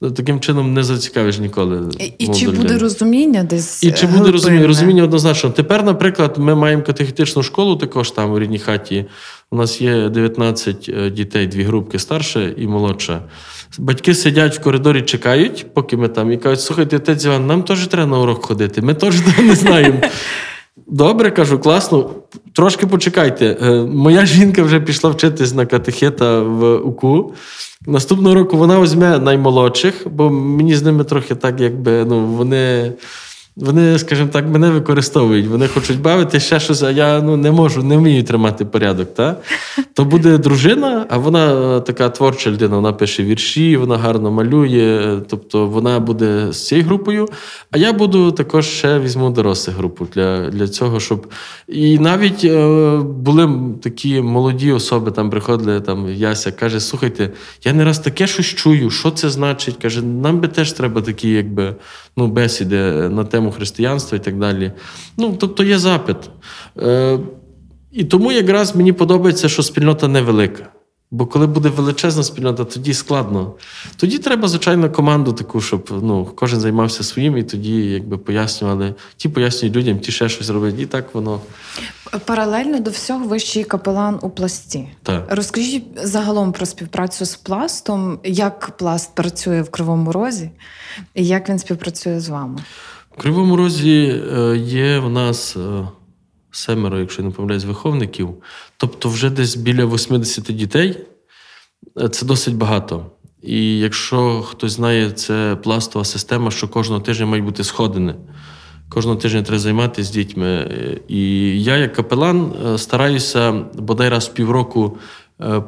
Таким чином не зацікавиш ніколи. І, і чи буде людину. розуміння десь? І чи буде розуміння? Розуміння однозначно. Тепер, наприклад, ми маємо катехетичну школу також там у рідній хаті. У нас є 19 е, дітей, дві групки старше і молодша. Батьки сидять в коридорі, чекають, поки ми там і кажуть, слухайте, отець Іван, нам теж треба на урок ходити. Ми теж не знаємо. *laughs* Добре, кажу, класно. Трошки почекайте. Е, моя жінка вже пішла вчитись на катехета в УКУ. Наступного року вона візьме наймолодших, бо мені з ними трохи так, якби ну, вони вони, скажімо так, мене використовують. Вони хочуть бавити ще щось, а я ну, не можу, не вмію тримати порядок. Та? То буде дружина, а вона е, така творча людина, вона пише вірші, вона гарно малює. Тобто вона буде з цією групою. А я буду також ще візьму дорослу групу для для цього, щоб. І навіть е, були такі молоді особи, там приходили, там Яся каже: слухайте, я не раз таке щось чую, що це значить. Каже, нам би теж треба такі, якби ну, бесіди на тему християнства і так далі. Ну, Тобто є запит. Е, І тому якраз мені подобається, що спільнота невелика. Бо коли буде величезна спільнота, тоді складно. Тоді треба, звичайно, команду таку, щоб ну, кожен займався своїм, і тоді якби пояснювали, ті пояснюють людям, ті ще щось роблять, і так воно. Паралельно до всього ви ще й капелан у пласті. Так. Розкажіть загалом про співпрацю з пластом, як пласт працює в Кривому Розі, і як він співпрацює з вами? В Кривому Розі е, є в нас е, семеро, якщо не помиляюсь, виховників. Тобто, вже десь біля 80 дітей. Е, Це досить багато. І якщо хтось знає, це пластова система, що кожного тижня мають бути сходини. Кожного тижня треба займатися з дітьми. І я, як капелан, стараюся бодай раз в півроку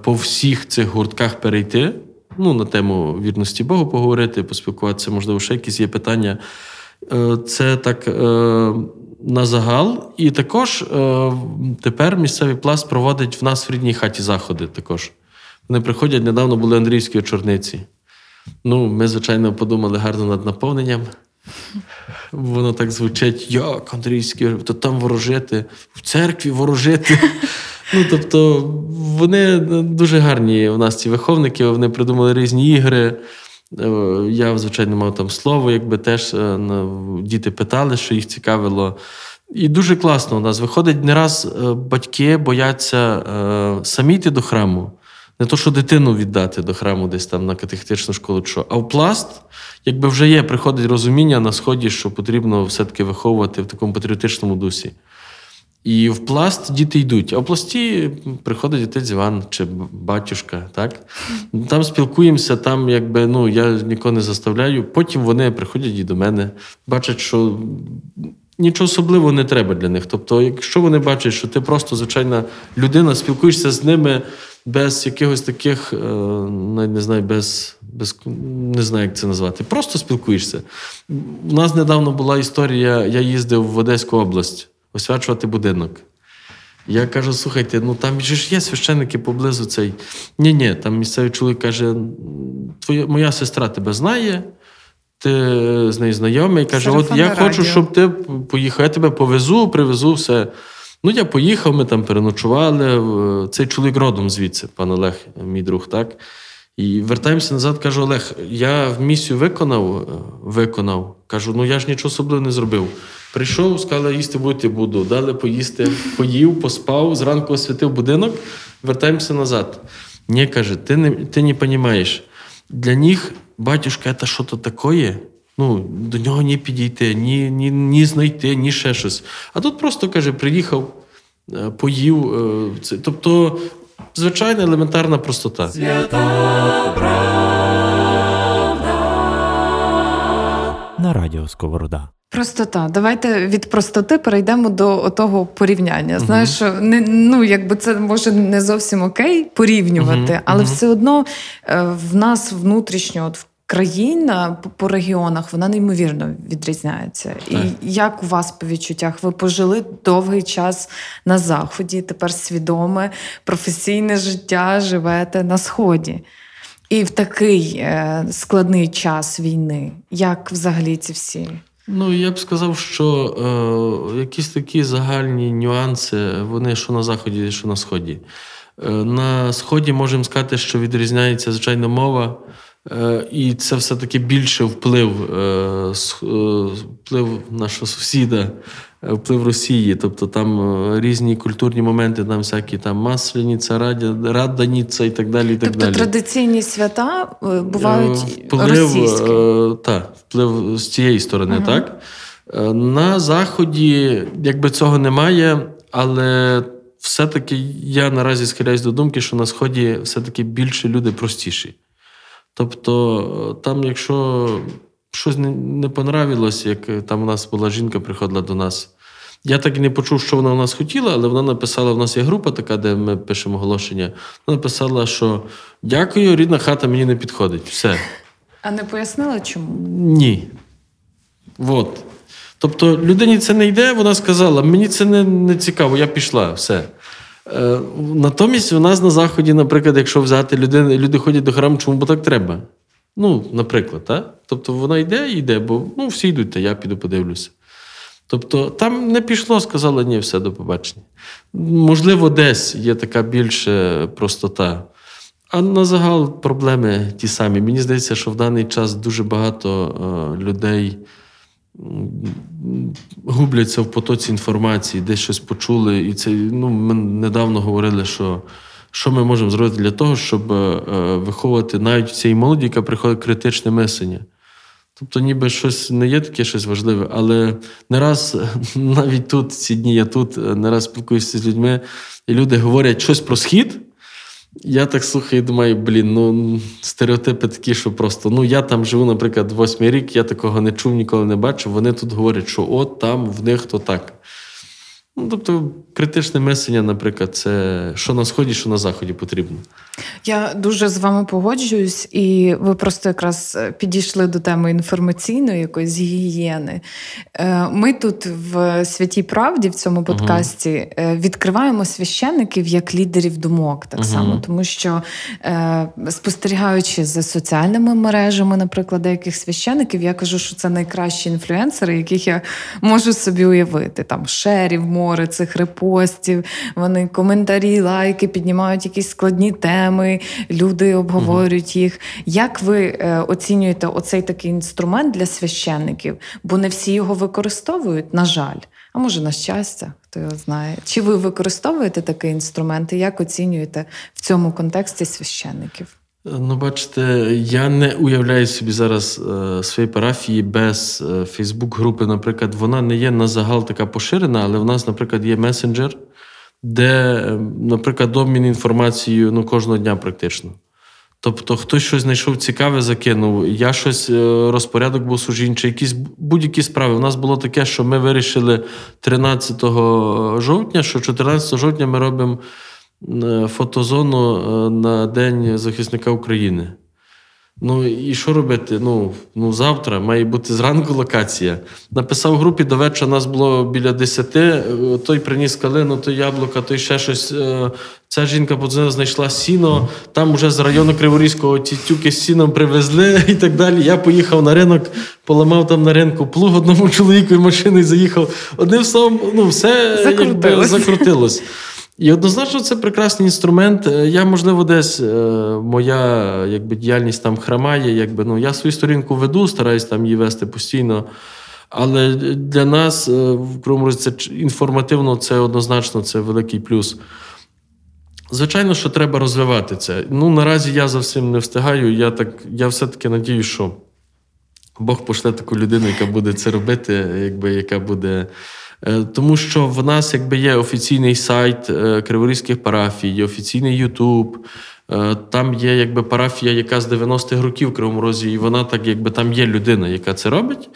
по всіх цих гуртках перейти. Ну, на тему вірності Богу поговорити, поспілкуватися, можливо, ще якісь є питання. Е, Це так е, на загал. І також е, тепер місцевий пласт проводить в нас в рідній хаті заходи також. Вони приходять, недавно були Андріївські очорниці. Ну, ми, звичайно, подумали гарно над наповненням. Воно так звучить, як Андрійські, то там ворожити, в церкві ворожити. *laughs* Ну, тобто, вони дуже гарні у нас ці виховники, вони придумали різні ігри. Е, Я, звичайно, мав там слово, якби теж е, діти питали, що їх цікавило. І дуже класно у нас виходить не раз е, батьки бояться самі йти до храму. Не то, що дитину віддати до храму десь там на катехетичну школу, що. а в пласт, якби вже є, приходить розуміння на сході, що потрібно все-таки виховувати в такому патріотичному дусі. І в пласт діти йдуть, а в пласті приходить отець Іван чи батюшка. Так? Там спілкуємося, там якби ну, я нікого не заставляю. Потім вони приходять і до мене, бачать, що нічого особливого не треба для них. Тобто, якщо вони бачать, що ти просто звичайна людина, спілкуєшся з ними без якихось таких, е, навіть не знаю, без, без не знаю, як це назвати. Просто спілкуєшся. У нас недавно була історія, я їздив в Одеську область освячувати будинок. Я кажу: слухайте, ну там ж є священники поблизу цей. Ні, ні, там місцевий чоловік каже: твоя моя сестра тебе знає, ти з нею знайомий. Каже: От я хочу, щоб ти поїхав, я тебе повезу, привезу все. Ну, я поїхав, ми там переночували. Цей чоловік родом звідси, пан Олег, мій друг, так? І вертаємося назад, кажу: Олег, я в місію виконав, е, виконав. Кажу, ну я ж нічого особливого не зробив. Прийшов, сказали, їсти будете буду. Дали поїсти, поїв, поспав, зранку освятив будинок, вертаємося назад. Ні, каже, ти не, ти не розумієш. Для них батюшка це що то таке. Ну, до нього ні підійти, ні, ні, ні знайти, ні ще щось. А тут просто каже, приїхав, е, поїв. е, Це, тобто, звичайна елементарна простота. На радіо Сковорода. Простота. Давайте від простоти перейдемо до того порівняння. Знаєш, не ну якби це може не зовсім окей порівнювати, Мгм, але мгм. все одно е, в нас внутрішньо, от в країна по- по регіонах, вона неймовірно відрізняється. І як у вас по відчуттях? Ви пожили довгий час на заході, тепер свідоме професійне життя живете на сході. І в такий е, складний час війни, як взагалі ці всі Ну, я б сказав, що е, якісь такі загальні нюанси, вони що на заході, що на сході. Е, на сході можемо сказати, що відрізняється звичайно мова, е, і це все-таки більше вплив, е, е, вплив нашого сусіда, вплив Росії. Тобто там е, різні культурні моменти, там всякі там Масленіця, Раданіця і так далі. І так Тобто далі. традиційні свята е, бувають Е, вплив, російські. е, так, вплив з цієї сторони, так. Е, На Заході, якби цього немає, але все-таки я наразі схиляюсь до думки, що на Сході все-таки більше люди простіші. Тобто, е, там, якщо щось не, не понравилось, як е, там у нас була жінка, приходила до нас. Я так і не почув, що вона у нас хотіла, але вона написала: в нас є група така, де ми пишемо оголошення. Вона написала, що дякую, рідна хата мені не підходить. Все. *laughs* А не пояснила чому? Ні. От. Тобто людині це не йде, вона сказала, мені це не, не цікаво, я пішла, все. Е, натомість у нас на Заході, наприклад, якщо взяти людини, люди ходять до храму, чому бо так треба? Ну, наприклад, так? Тобто вона йде і йде, бо ну, всі йдуть, та я піду подивлюся. Тобто там не пішло, сказала, ні, все, до побачення. Можливо, десь є така більше простота. А на загал проблеми ті самі. Мені здається, що в даний час дуже багато е, людей губляться в потоці інформації, десь щось почули. І це ну, ми недавно говорили, що що ми можемо зробити для того, щоб е, виховувати навіть цій молоді, яка приходить критичне мислення. Тобто, ніби щось не є таке щось важливе, але не раз *laughs* навіть тут, ці дні я тут, не раз спілкуюся з людьми, і люди говорять щось про схід. Я так слухаю і думаю, блін, ну стереотипи такі, що просто ну я там живу, наприклад, восьмий рік, я такого не чув, ніколи не бачив. Вони тут говорять, що от там в них то так. Ну, тобто, критичне мислення, наприклад, це що на сході, що на заході потрібно. Я дуже з вами погоджуюсь, і ви просто якраз е, підійшли до теми інформаційної якоїсь гігієни. Е, ми тут в святій правді в цьому подкасті uh відкриваємо священників як лідерів думок, так само, тому що спостерігаючи за соціальними мережами, наприклад, деяких священників, я кажу, що це найкращі інфлюенсери, яких я можу собі уявити. Там шерів, море цих репостів, вони коментарі, лайки піднімають якісь складні теми, люди обговорюють їх. Як ви е, оцінюєте оцей такий інструмент для священників? Бо не всі його використовують, на жаль. А може, на щастя, хто його знає. Чи ви використовуєте такий інструмент? і Як оцінюєте в цьому контексті священників? Ну, бачите, я не уявляю собі зараз е, своєї парафії без е, Фейсбук-групи, наприклад, вона не є на загал така поширена, але в нас, наприклад, є месенджер, де, е, наприклад, обмін інформацією ну, кожного дня практично. Тобто, хтось щось знайшов цікаве, закинув, я щось е, розпорядок був сужін, чи якісь будь-які справи. У нас було таке, що ми вирішили 13 жовтня, що 14 жовтня ми робимо. Е, фотозону на День захисника України. Ну і що робити? Ну, ну завтра має бути зранку локація. Написав групі до вечора нас було біля 10, е, той приніс калину, той яблука, той ще щось. Ця жінка подзвонила, знайшла сіно. Там вже з району Криворізького ті тюки з сіном привезли *laughs* і так далі. Я поїхав на ринок, поламав там на ринку плуг одному *laughs* чоловіку і машиною заїхав. Одним словом, ну все якби закрутилось. І однозначно це прекрасний інструмент. Е, я, можливо, десь е, моя якби, діяльність там храмає. Якби, ну, Я свою сторінку веду, стараюсь там її вести постійно. Але для нас, е, в Кривому це інформативно, це однозначно це великий плюс. Звичайно, що треба розвивати це. Ну, Наразі я за всім не встигаю. Я так, я все-таки надію, що Бог пошле таку людину, яка буде це робити, якби, яка буде. Е, тому що в нас якби є офіційний сайт е, Криворізьких парафій, є офіційний Ютуб. Е, там є якби парафія, яка з 90-х років в Кривому Розі, і вона так, якби там є людина, яка це робить.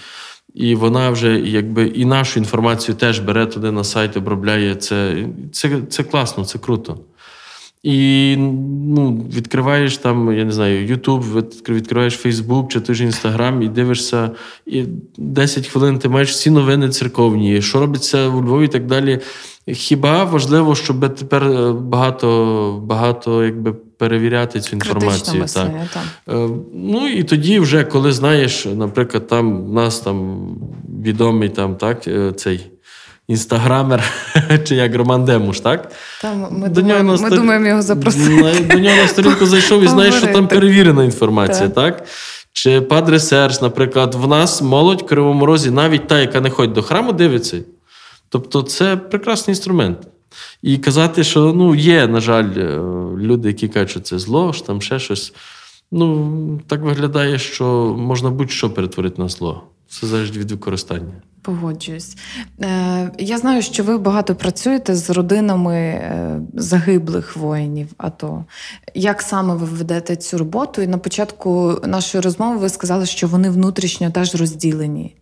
І вона вже якби і нашу інформацію теж бере туди на сайт, обробляє це. Це, Це класно, це круто. І ну, відкриваєш там, я не знаю, Ютуб, відкриваєш Фейсбук чи ти ж Інстаграм і дивишся, і 10 хвилин ти маєш всі новини церковні, що робиться у Львові і так далі. Хіба важливо, щоб тепер е, багато багато якби перевіряти цю інформацію? Мислення, так. так. Е, ну і тоді, вже коли знаєш, наприклад, там в нас там відомий там так, е, цей інстаграмер, *laughs* чи як Роман Демуш, так? Там Ми до думаємо нього, ми стор... думаємо його запросити. До нього на сторінку зайшов і знаєш, що там перевірена інформація, так? так? Чи Падре Серж, наприклад, в нас молодь в Кривому Розі, навіть та, яка не ходить до храму, дивиться. Тобто це прекрасний інструмент. І казати, що ну, є, на жаль, е, люди, які кажуть, що це зло, що там ще щось. Ну, так виглядає, що можна будь-що перетворити на зло. Все залежить від використання. Погоджуюсь. Е, Я знаю, що ви багато працюєте з родинами е, загиблих воїнів. АТО. як саме ви ведете цю роботу? І на початку нашої розмови ви сказали, що вони внутрішньо теж розділені.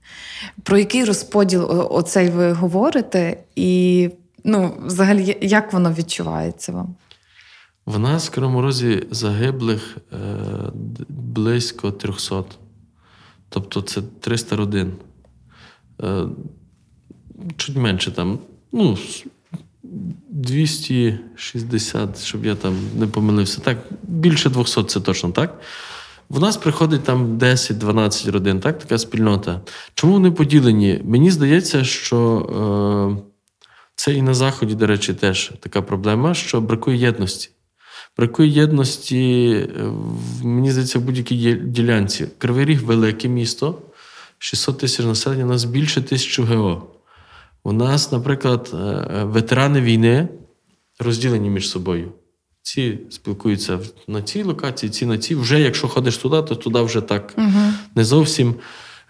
Про який розподіл оцей ви говорите, і ну, взагалі, як воно відчувається вам? В нас в Криморозі загиблих е, близько 300. Тобто це 300 родин. Е, чуть менше там, ну, 260, щоб я там не помилився. Так, більше 200 це точно так. В нас приходить там 10-12 родин, так, така спільнота. Чому вони поділені? Мені здається, що е, це і на Заході, до речі, теж така проблема, що бракує єдності. Бракує єдності, е, мені здається, в будь-якій ділянці. Кривий Ріг велике місто. 600 тисяч населення, у нас більше тисячу ГО. У нас, наприклад, е, е, ветерани війни розділені між собою. Ці спілкуються на цій локації, ці на цій. Вже якщо ходиш туди, то туди вже так угу. не зовсім.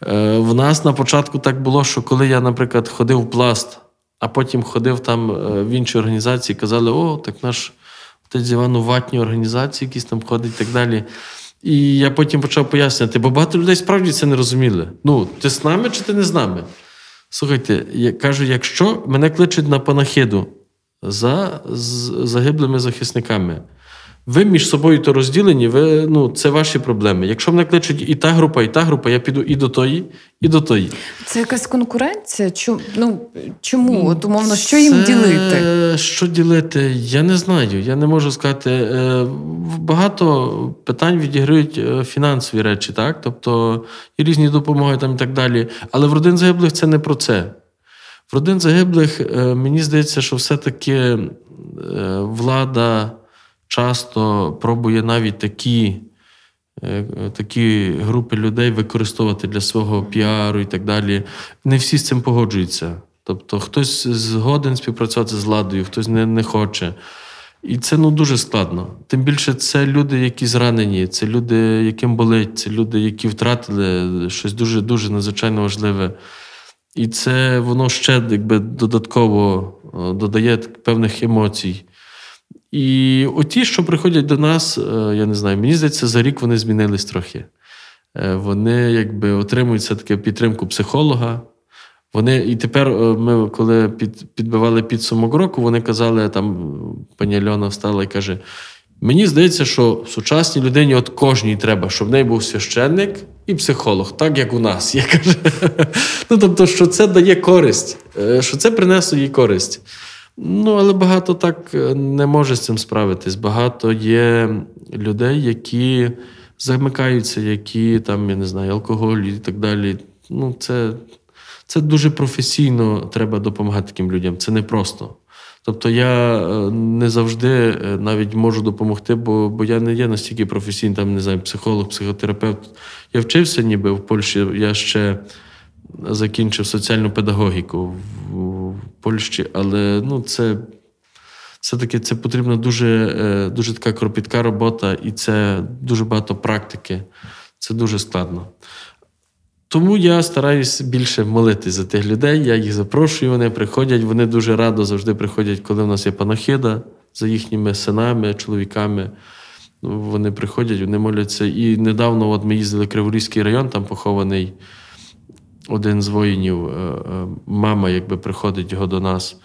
Е, В нас на початку так було, що коли я, наприклад, ходив в пласт, а потім ходив там в інші організації, казали, о, так наш отець Іван у ватній організації, якісь там ходить і так далі. І я потім почав пояснювати, бо багато людей справді це не розуміли. Ну, ти з нами чи ти не з нами? Слухайте, я кажу, якщо мене кличуть на панахиду за загиблими захисниками, ви між собою то розділені, ви, ну, це ваші проблеми. Якщо мене кличуть і та група, і та група, я піду і до тої, і до тої. Це якась конкуренція? Чому, ну, чому? От, умовно, що їм ділити? Що ділити? Я не знаю. Я не можу сказати. Е, Багато питань відіграють е, фінансові речі, так? Тобто і різні допомоги там і так далі. Але в родин загиблих це не про це. В родин загиблих е, мені здається, що все-таки влада часто пробує навіть такі. е, Такі групи людей використовувати для свого піару і так далі. Не всі з цим погоджуються. Тобто хтось згоден співпрацювати з владою, хтось не, не хоче. І це ну, дуже складно. Тим більше, це люди, які зранені, це люди, яким болить, це люди, які втратили щось дуже дуже надзвичайно важливе. І це воно ще якби додатково е, додає певних емоцій. І оті, що приходять до нас, е, я не знаю, мені здається, за рік вони змінились трохи. Е, Вони якби отримують все-таки підтримку психолога. Вони, і тепер е, ми, коли під, підбивали підсумок року, вони казали, там пані Альона встала і каже: мені здається, що сучасній людині от кожній треба, щоб в неї був священник і психолог, так як у нас. Я кажу. *laughs* Ну, тобто, що це дає користь, що це принесло їй користь. Ну, але багато так е, не може з цим справитись. Багато є людей, які замикаються, які там, я не знаю, алкоголь і так далі. Ну, це, це дуже професійно треба допомагати таким людям. Це не просто. Тобто я е, не завжди е, навіть можу допомогти, бо, бо я не є настільки професійний, там, не знаю, психолог, психотерапевт. Я вчився ніби в Польщі, я ще закінчив соціальну педагогіку в, в Польщі, але ну, це все-таки це потрібна дуже, е, дуже така кропітка робота, і це дуже багато практики. Це дуже складно. Тому я стараюсь більше молитись за тих людей. Я їх запрошую, вони приходять. Вони дуже радо завжди приходять, коли в нас є панахида за їхніми синами, чоловіками. Ну, Вони приходять, вони моляться. І недавно от ми їздили в Криворізький район, там похований один з воїнів, е, е, мама, якби приходить його до нас.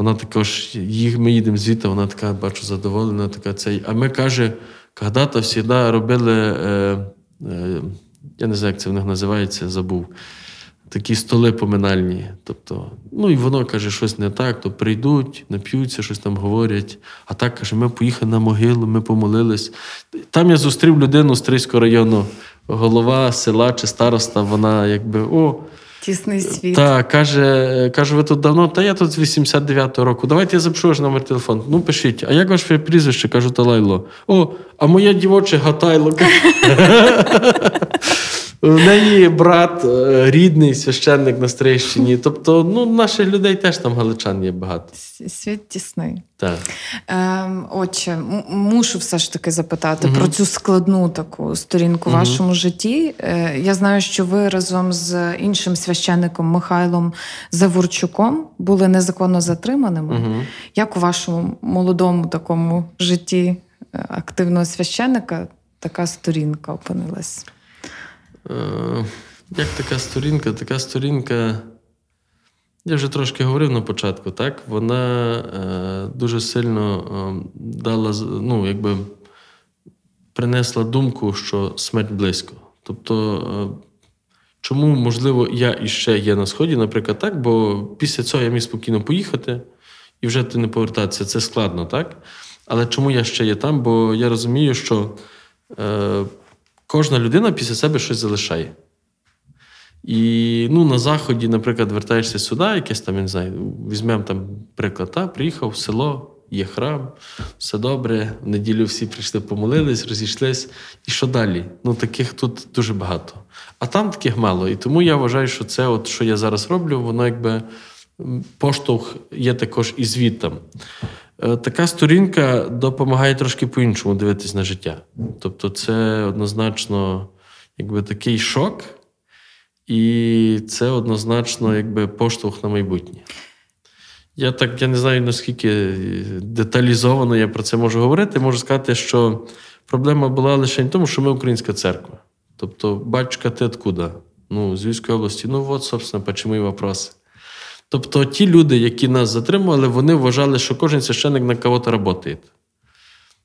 Вона також, їх, ми їдемо звідти, вона така, бачу, задоволена, така цей. А ми каже, когда-то завжди робили, е, е, я не знаю, як це в них називається, забув. Такі столи поминальні. Тобто, ну і воно каже, щось не так, то прийдуть, нап'ються, щось там говорять. А так каже, ми поїхали на могилу, ми помолились. Там я зустрів людину з Трийського району, голова села чи староста, вона якби о. Тісний світ. Так, каже, каже, ви тут давно? Та я тут з 89-го року. Давайте я запишу ваш номер телефону. Ну, пишіть. А як ваше прізвище? Кажу, Талайло. О, а моє дівоче Гатайло. В неї брат е, рідний священник на Стрийщині. Тобто, ну, наших людей теж там галичан є багато. Світ тісний. Так. Ем, отче, мушу все ж таки запитати Мгм. про цю складну таку сторінку в Мгм. вашому житті. Е, я знаю, що ви разом з іншим священником Михайлом Заворчуком були незаконно затриманими. Угу. Як у вашому молодому такому житті е, активного священника така сторінка опинилась? Е, Як така сторінка? Така сторінка. Я вже трошки говорив на початку, так? Вона е, дуже сильно е, дала, ну, якби принесла думку, що смерть близько. Тобто, чому, можливо, я іще є на сході, наприклад, так, бо після цього я міг спокійно поїхати і вже ти не повертатися. Це складно, так? Але чому я ще є там? Бо я розумію, що кожна людина після себе щось залишає. І ну, на заході, наприклад, вертаєшся сюди, якесь там, я не знаю, візьмемо там приклад, та, приїхав в село, є храм, все добре, в неділю всі прийшли, помолились, розійшлись. І що далі? Ну, таких тут дуже багато. А там таких мало. І тому я вважаю, що це, от, що я зараз роблю, воно якби поштовх є також і звідтам. Е, Така сторінка допомагає трошки по-іншому дивитись на життя. Тобто, це однозначно якби такий шок. І це однозначно якби поштовх на майбутнє. Я так я не знаю, наскільки деталізовано я про це можу говорити. Можу сказати, що проблема була лише в тому, що ми українська церква. Тобто, батюшка, ти откуда? Ну, з Львівської області. Ну, от, собственно, почему і вопроси. Тобто, ті люди, які нас затримували, вони вважали, що кожен священник на кого-то працює.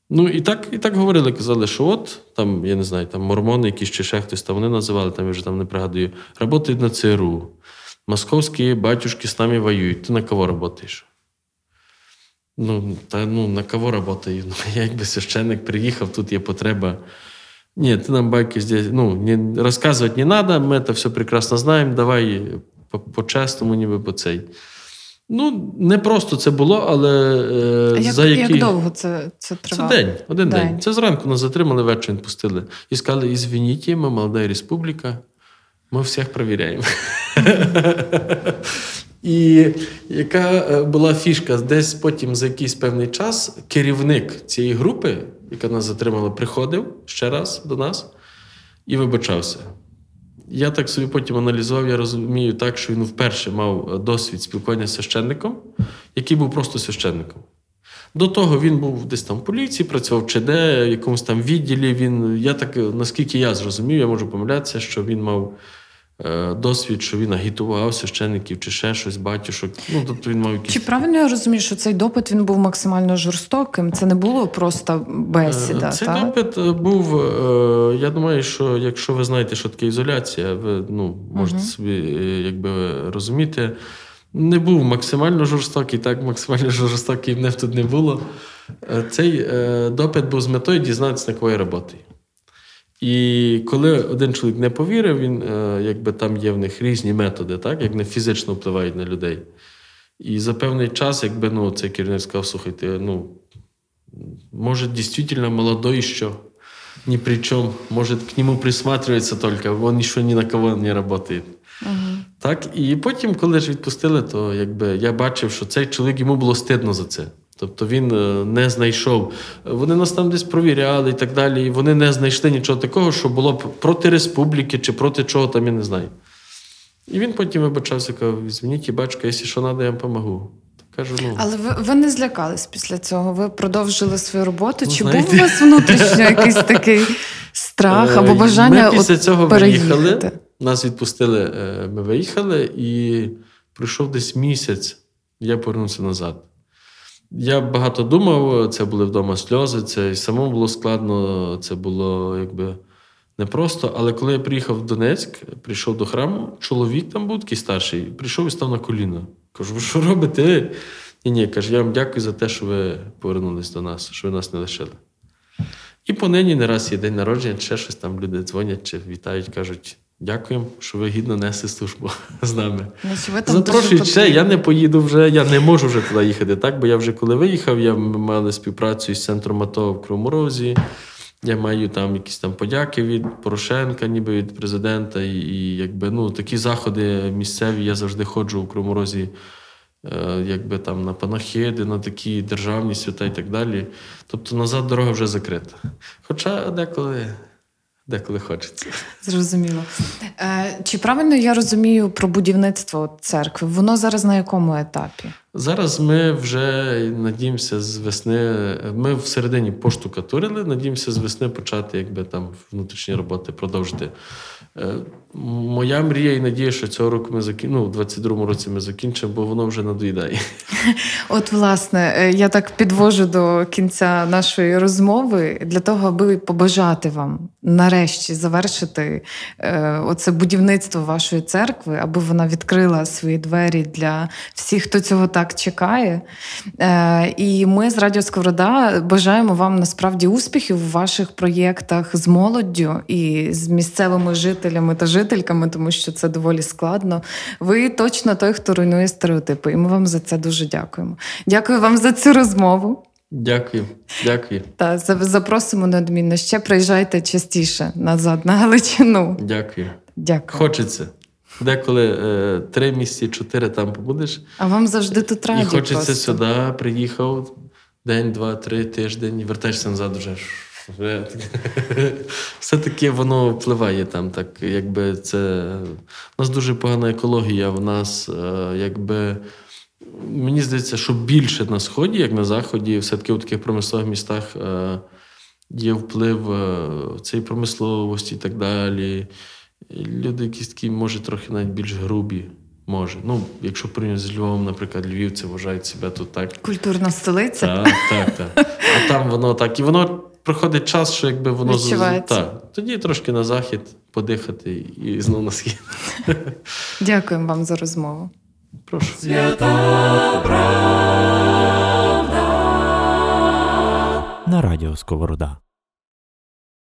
Ну, і так і так говорили, казали, що от там, я не знаю, там мормони, якісь чи ще хтось там вони називали, там я вже там не пригадую, працюють на ЦРУ. Московські батюшки з нами воюють. Ти на кого працюєш? Ну, та ну на кого працюю? Ну, *laughs* я якби священник приїхав, тут є потреба. Ні, ти нам байки здесь, ну, не, розказувати не треба, ми це все прекрасно знаємо, давай по-чесному, ніби по цей. Ну, не просто це було, але е, як, за які... як довго це це тривало? Це день, один день. день. Це зранку нас затримали, вечір пустили. І сказали: ізвініть, ми молода республіка, ми всіх перевіряємо. *laughs* І яка е, була фішка? Десь потім за якийсь певний час керівник цієї групи, яка нас затримала, приходив ще раз до нас і вибачався. Я так собі потім аналізував, я розумію так, що він вперше мав е, досвід спілкування з священником, який був просто священником. До того він був десь там в поліції, працював ЧД, в якомусь там відділі. Він, Я так, наскільки я зрозумів, я можу помилятися, що він мав Е, досвід, що він агітував священників чи ще щось, батюшок. Ну, тобто він мав якісь... Чи правильно я розумію, що цей допит він був максимально жорстоким? Це не було просто бесіда? Е, цей так? допит е, був. Я думаю, що якщо ви знаєте, що таке ізоляція, ви ну, можете uh собі якби розуміти. Не був максимально жорстокий, так максимально жорстокий в тут не було. Цей допит був з метою дізнатися, на я працюю. І коли один чоловік не повірив, він е, якби там є в них різні методи, так, як не фізично впливають на людей. І за певний час, якби ну, цей керівник сказав, слухайте, ну, може, дійсно молодой що, ні при чому, може, к нему присматривається тільки, він ще ні на кого не працює. Uh-huh. Так, І потім, коли ж відпустили, то якби я бачив, що цей чоловік йому було стидно за це. Тобто він е, не знайшов. Вони нас там десь провіряли і так далі. і Вони не знайшли нічого такого, що було б проти республіки чи проти чого там, я не знаю. І він потім вибачався, казав: візьміть, бачка, якщо що треба, я вам допомогу. Кажу, ну... Але ви ви не злякались після цього? Ви продовжили свою роботу? Ну, Чи знаєте... був у вас внутрішньо *laughs* якийсь такий страх або бажання? Ми після цього переїхати? виїхали. Нас відпустили, е, ми виїхали, і пройшов десь місяць, я повернувся назад. Я багато думав, це були вдома сльози, це і самому було складно, це було якби непросто. Але коли я приїхав в Донецьк, прийшов до храму, чоловік там був такий старший, прийшов і став на коліна. Кажу, ви що робите? Ні, ні, каже, я вам дякую за те, що ви повернулись до нас, що ви нас не лишили. І понині не раз є день народження, ще щось там люди дзвонять чи вітають, кажуть. Дякуємо, що ви гідно несли службу з нами. Запрошують ще, я не поїду вже, я не можу вже туди їхати, так? Бо я вже коли виїхав, я мали співпрацю з центром АТО в Кривому Я маю там якісь там подяки від Порошенка, ніби від президента. І, і якби ну, такі заходи місцеві я завжди ходжу у Кривому Розі, е, якби там на панахиди, на такі державні свята і так далі. Тобто назад дорога вже закрита. Хоча деколи. Деколи хочеться. Зрозуміло. Е, Чи правильно я розумію про будівництво церкви? Воно зараз на якому етапі? Зараз ми вже надіємося з весни. Ми всередині поштукатурили, надіємося з весни почати, якби там внутрішні роботи продовжити. Е, моя мрія і надія, що цього року ми закін... ну, в 22-му році ми закінчимо, бо воно вже надоїдає. От, власне, е, я так підвожу до кінця нашої розмови для того, аби побажати вам нарешті завершити е, оце будівництво вашої церкви, аби вона відкрила свої двері для всіх, хто цього так чекає. Е, І ми з Радіо Сковорода бажаємо вам насправді успіхів у ваших проєктах з молоддю і з місцевими жителями та жительками, тому що це доволі складно. Ви точно той, хто руйнує стереотипи, і ми вам за це дуже дякуємо. Дякую вам за цю розмову. Дякую, дякую. Та запросимо неодмінно. Ще приїжджайте частіше назад на Галичину. Дякую. Дякую. Хочеться. Деколи е, три місяці, чотири там побудеш. А вам завжди тут раді І хочеться просто. сюди, приїхав день, два, три тиждень і вертаєшся назад вже. *laughs* Все-таки воно впливає там, так якби це. У нас дуже погана екологія. В нас е, якби. Мені здається, що більше на сході, як на заході, все-таки у таких промислових містах е, є вплив е, цієї промисловості і так далі. Люди якісь такі, може, трохи навіть більш грубі. Може. Ну, якщо порівняти з Львовом, наприклад, львівці вважають себе тут так. Культурна столиця. Так, так, так. А там воно так. І воно проходить час, що якби воно Відчувається. Так. Тоді трошки на захід подихати і знову на схід. Дякуємо вам за розмову. Прошу. На радіо Сковорода.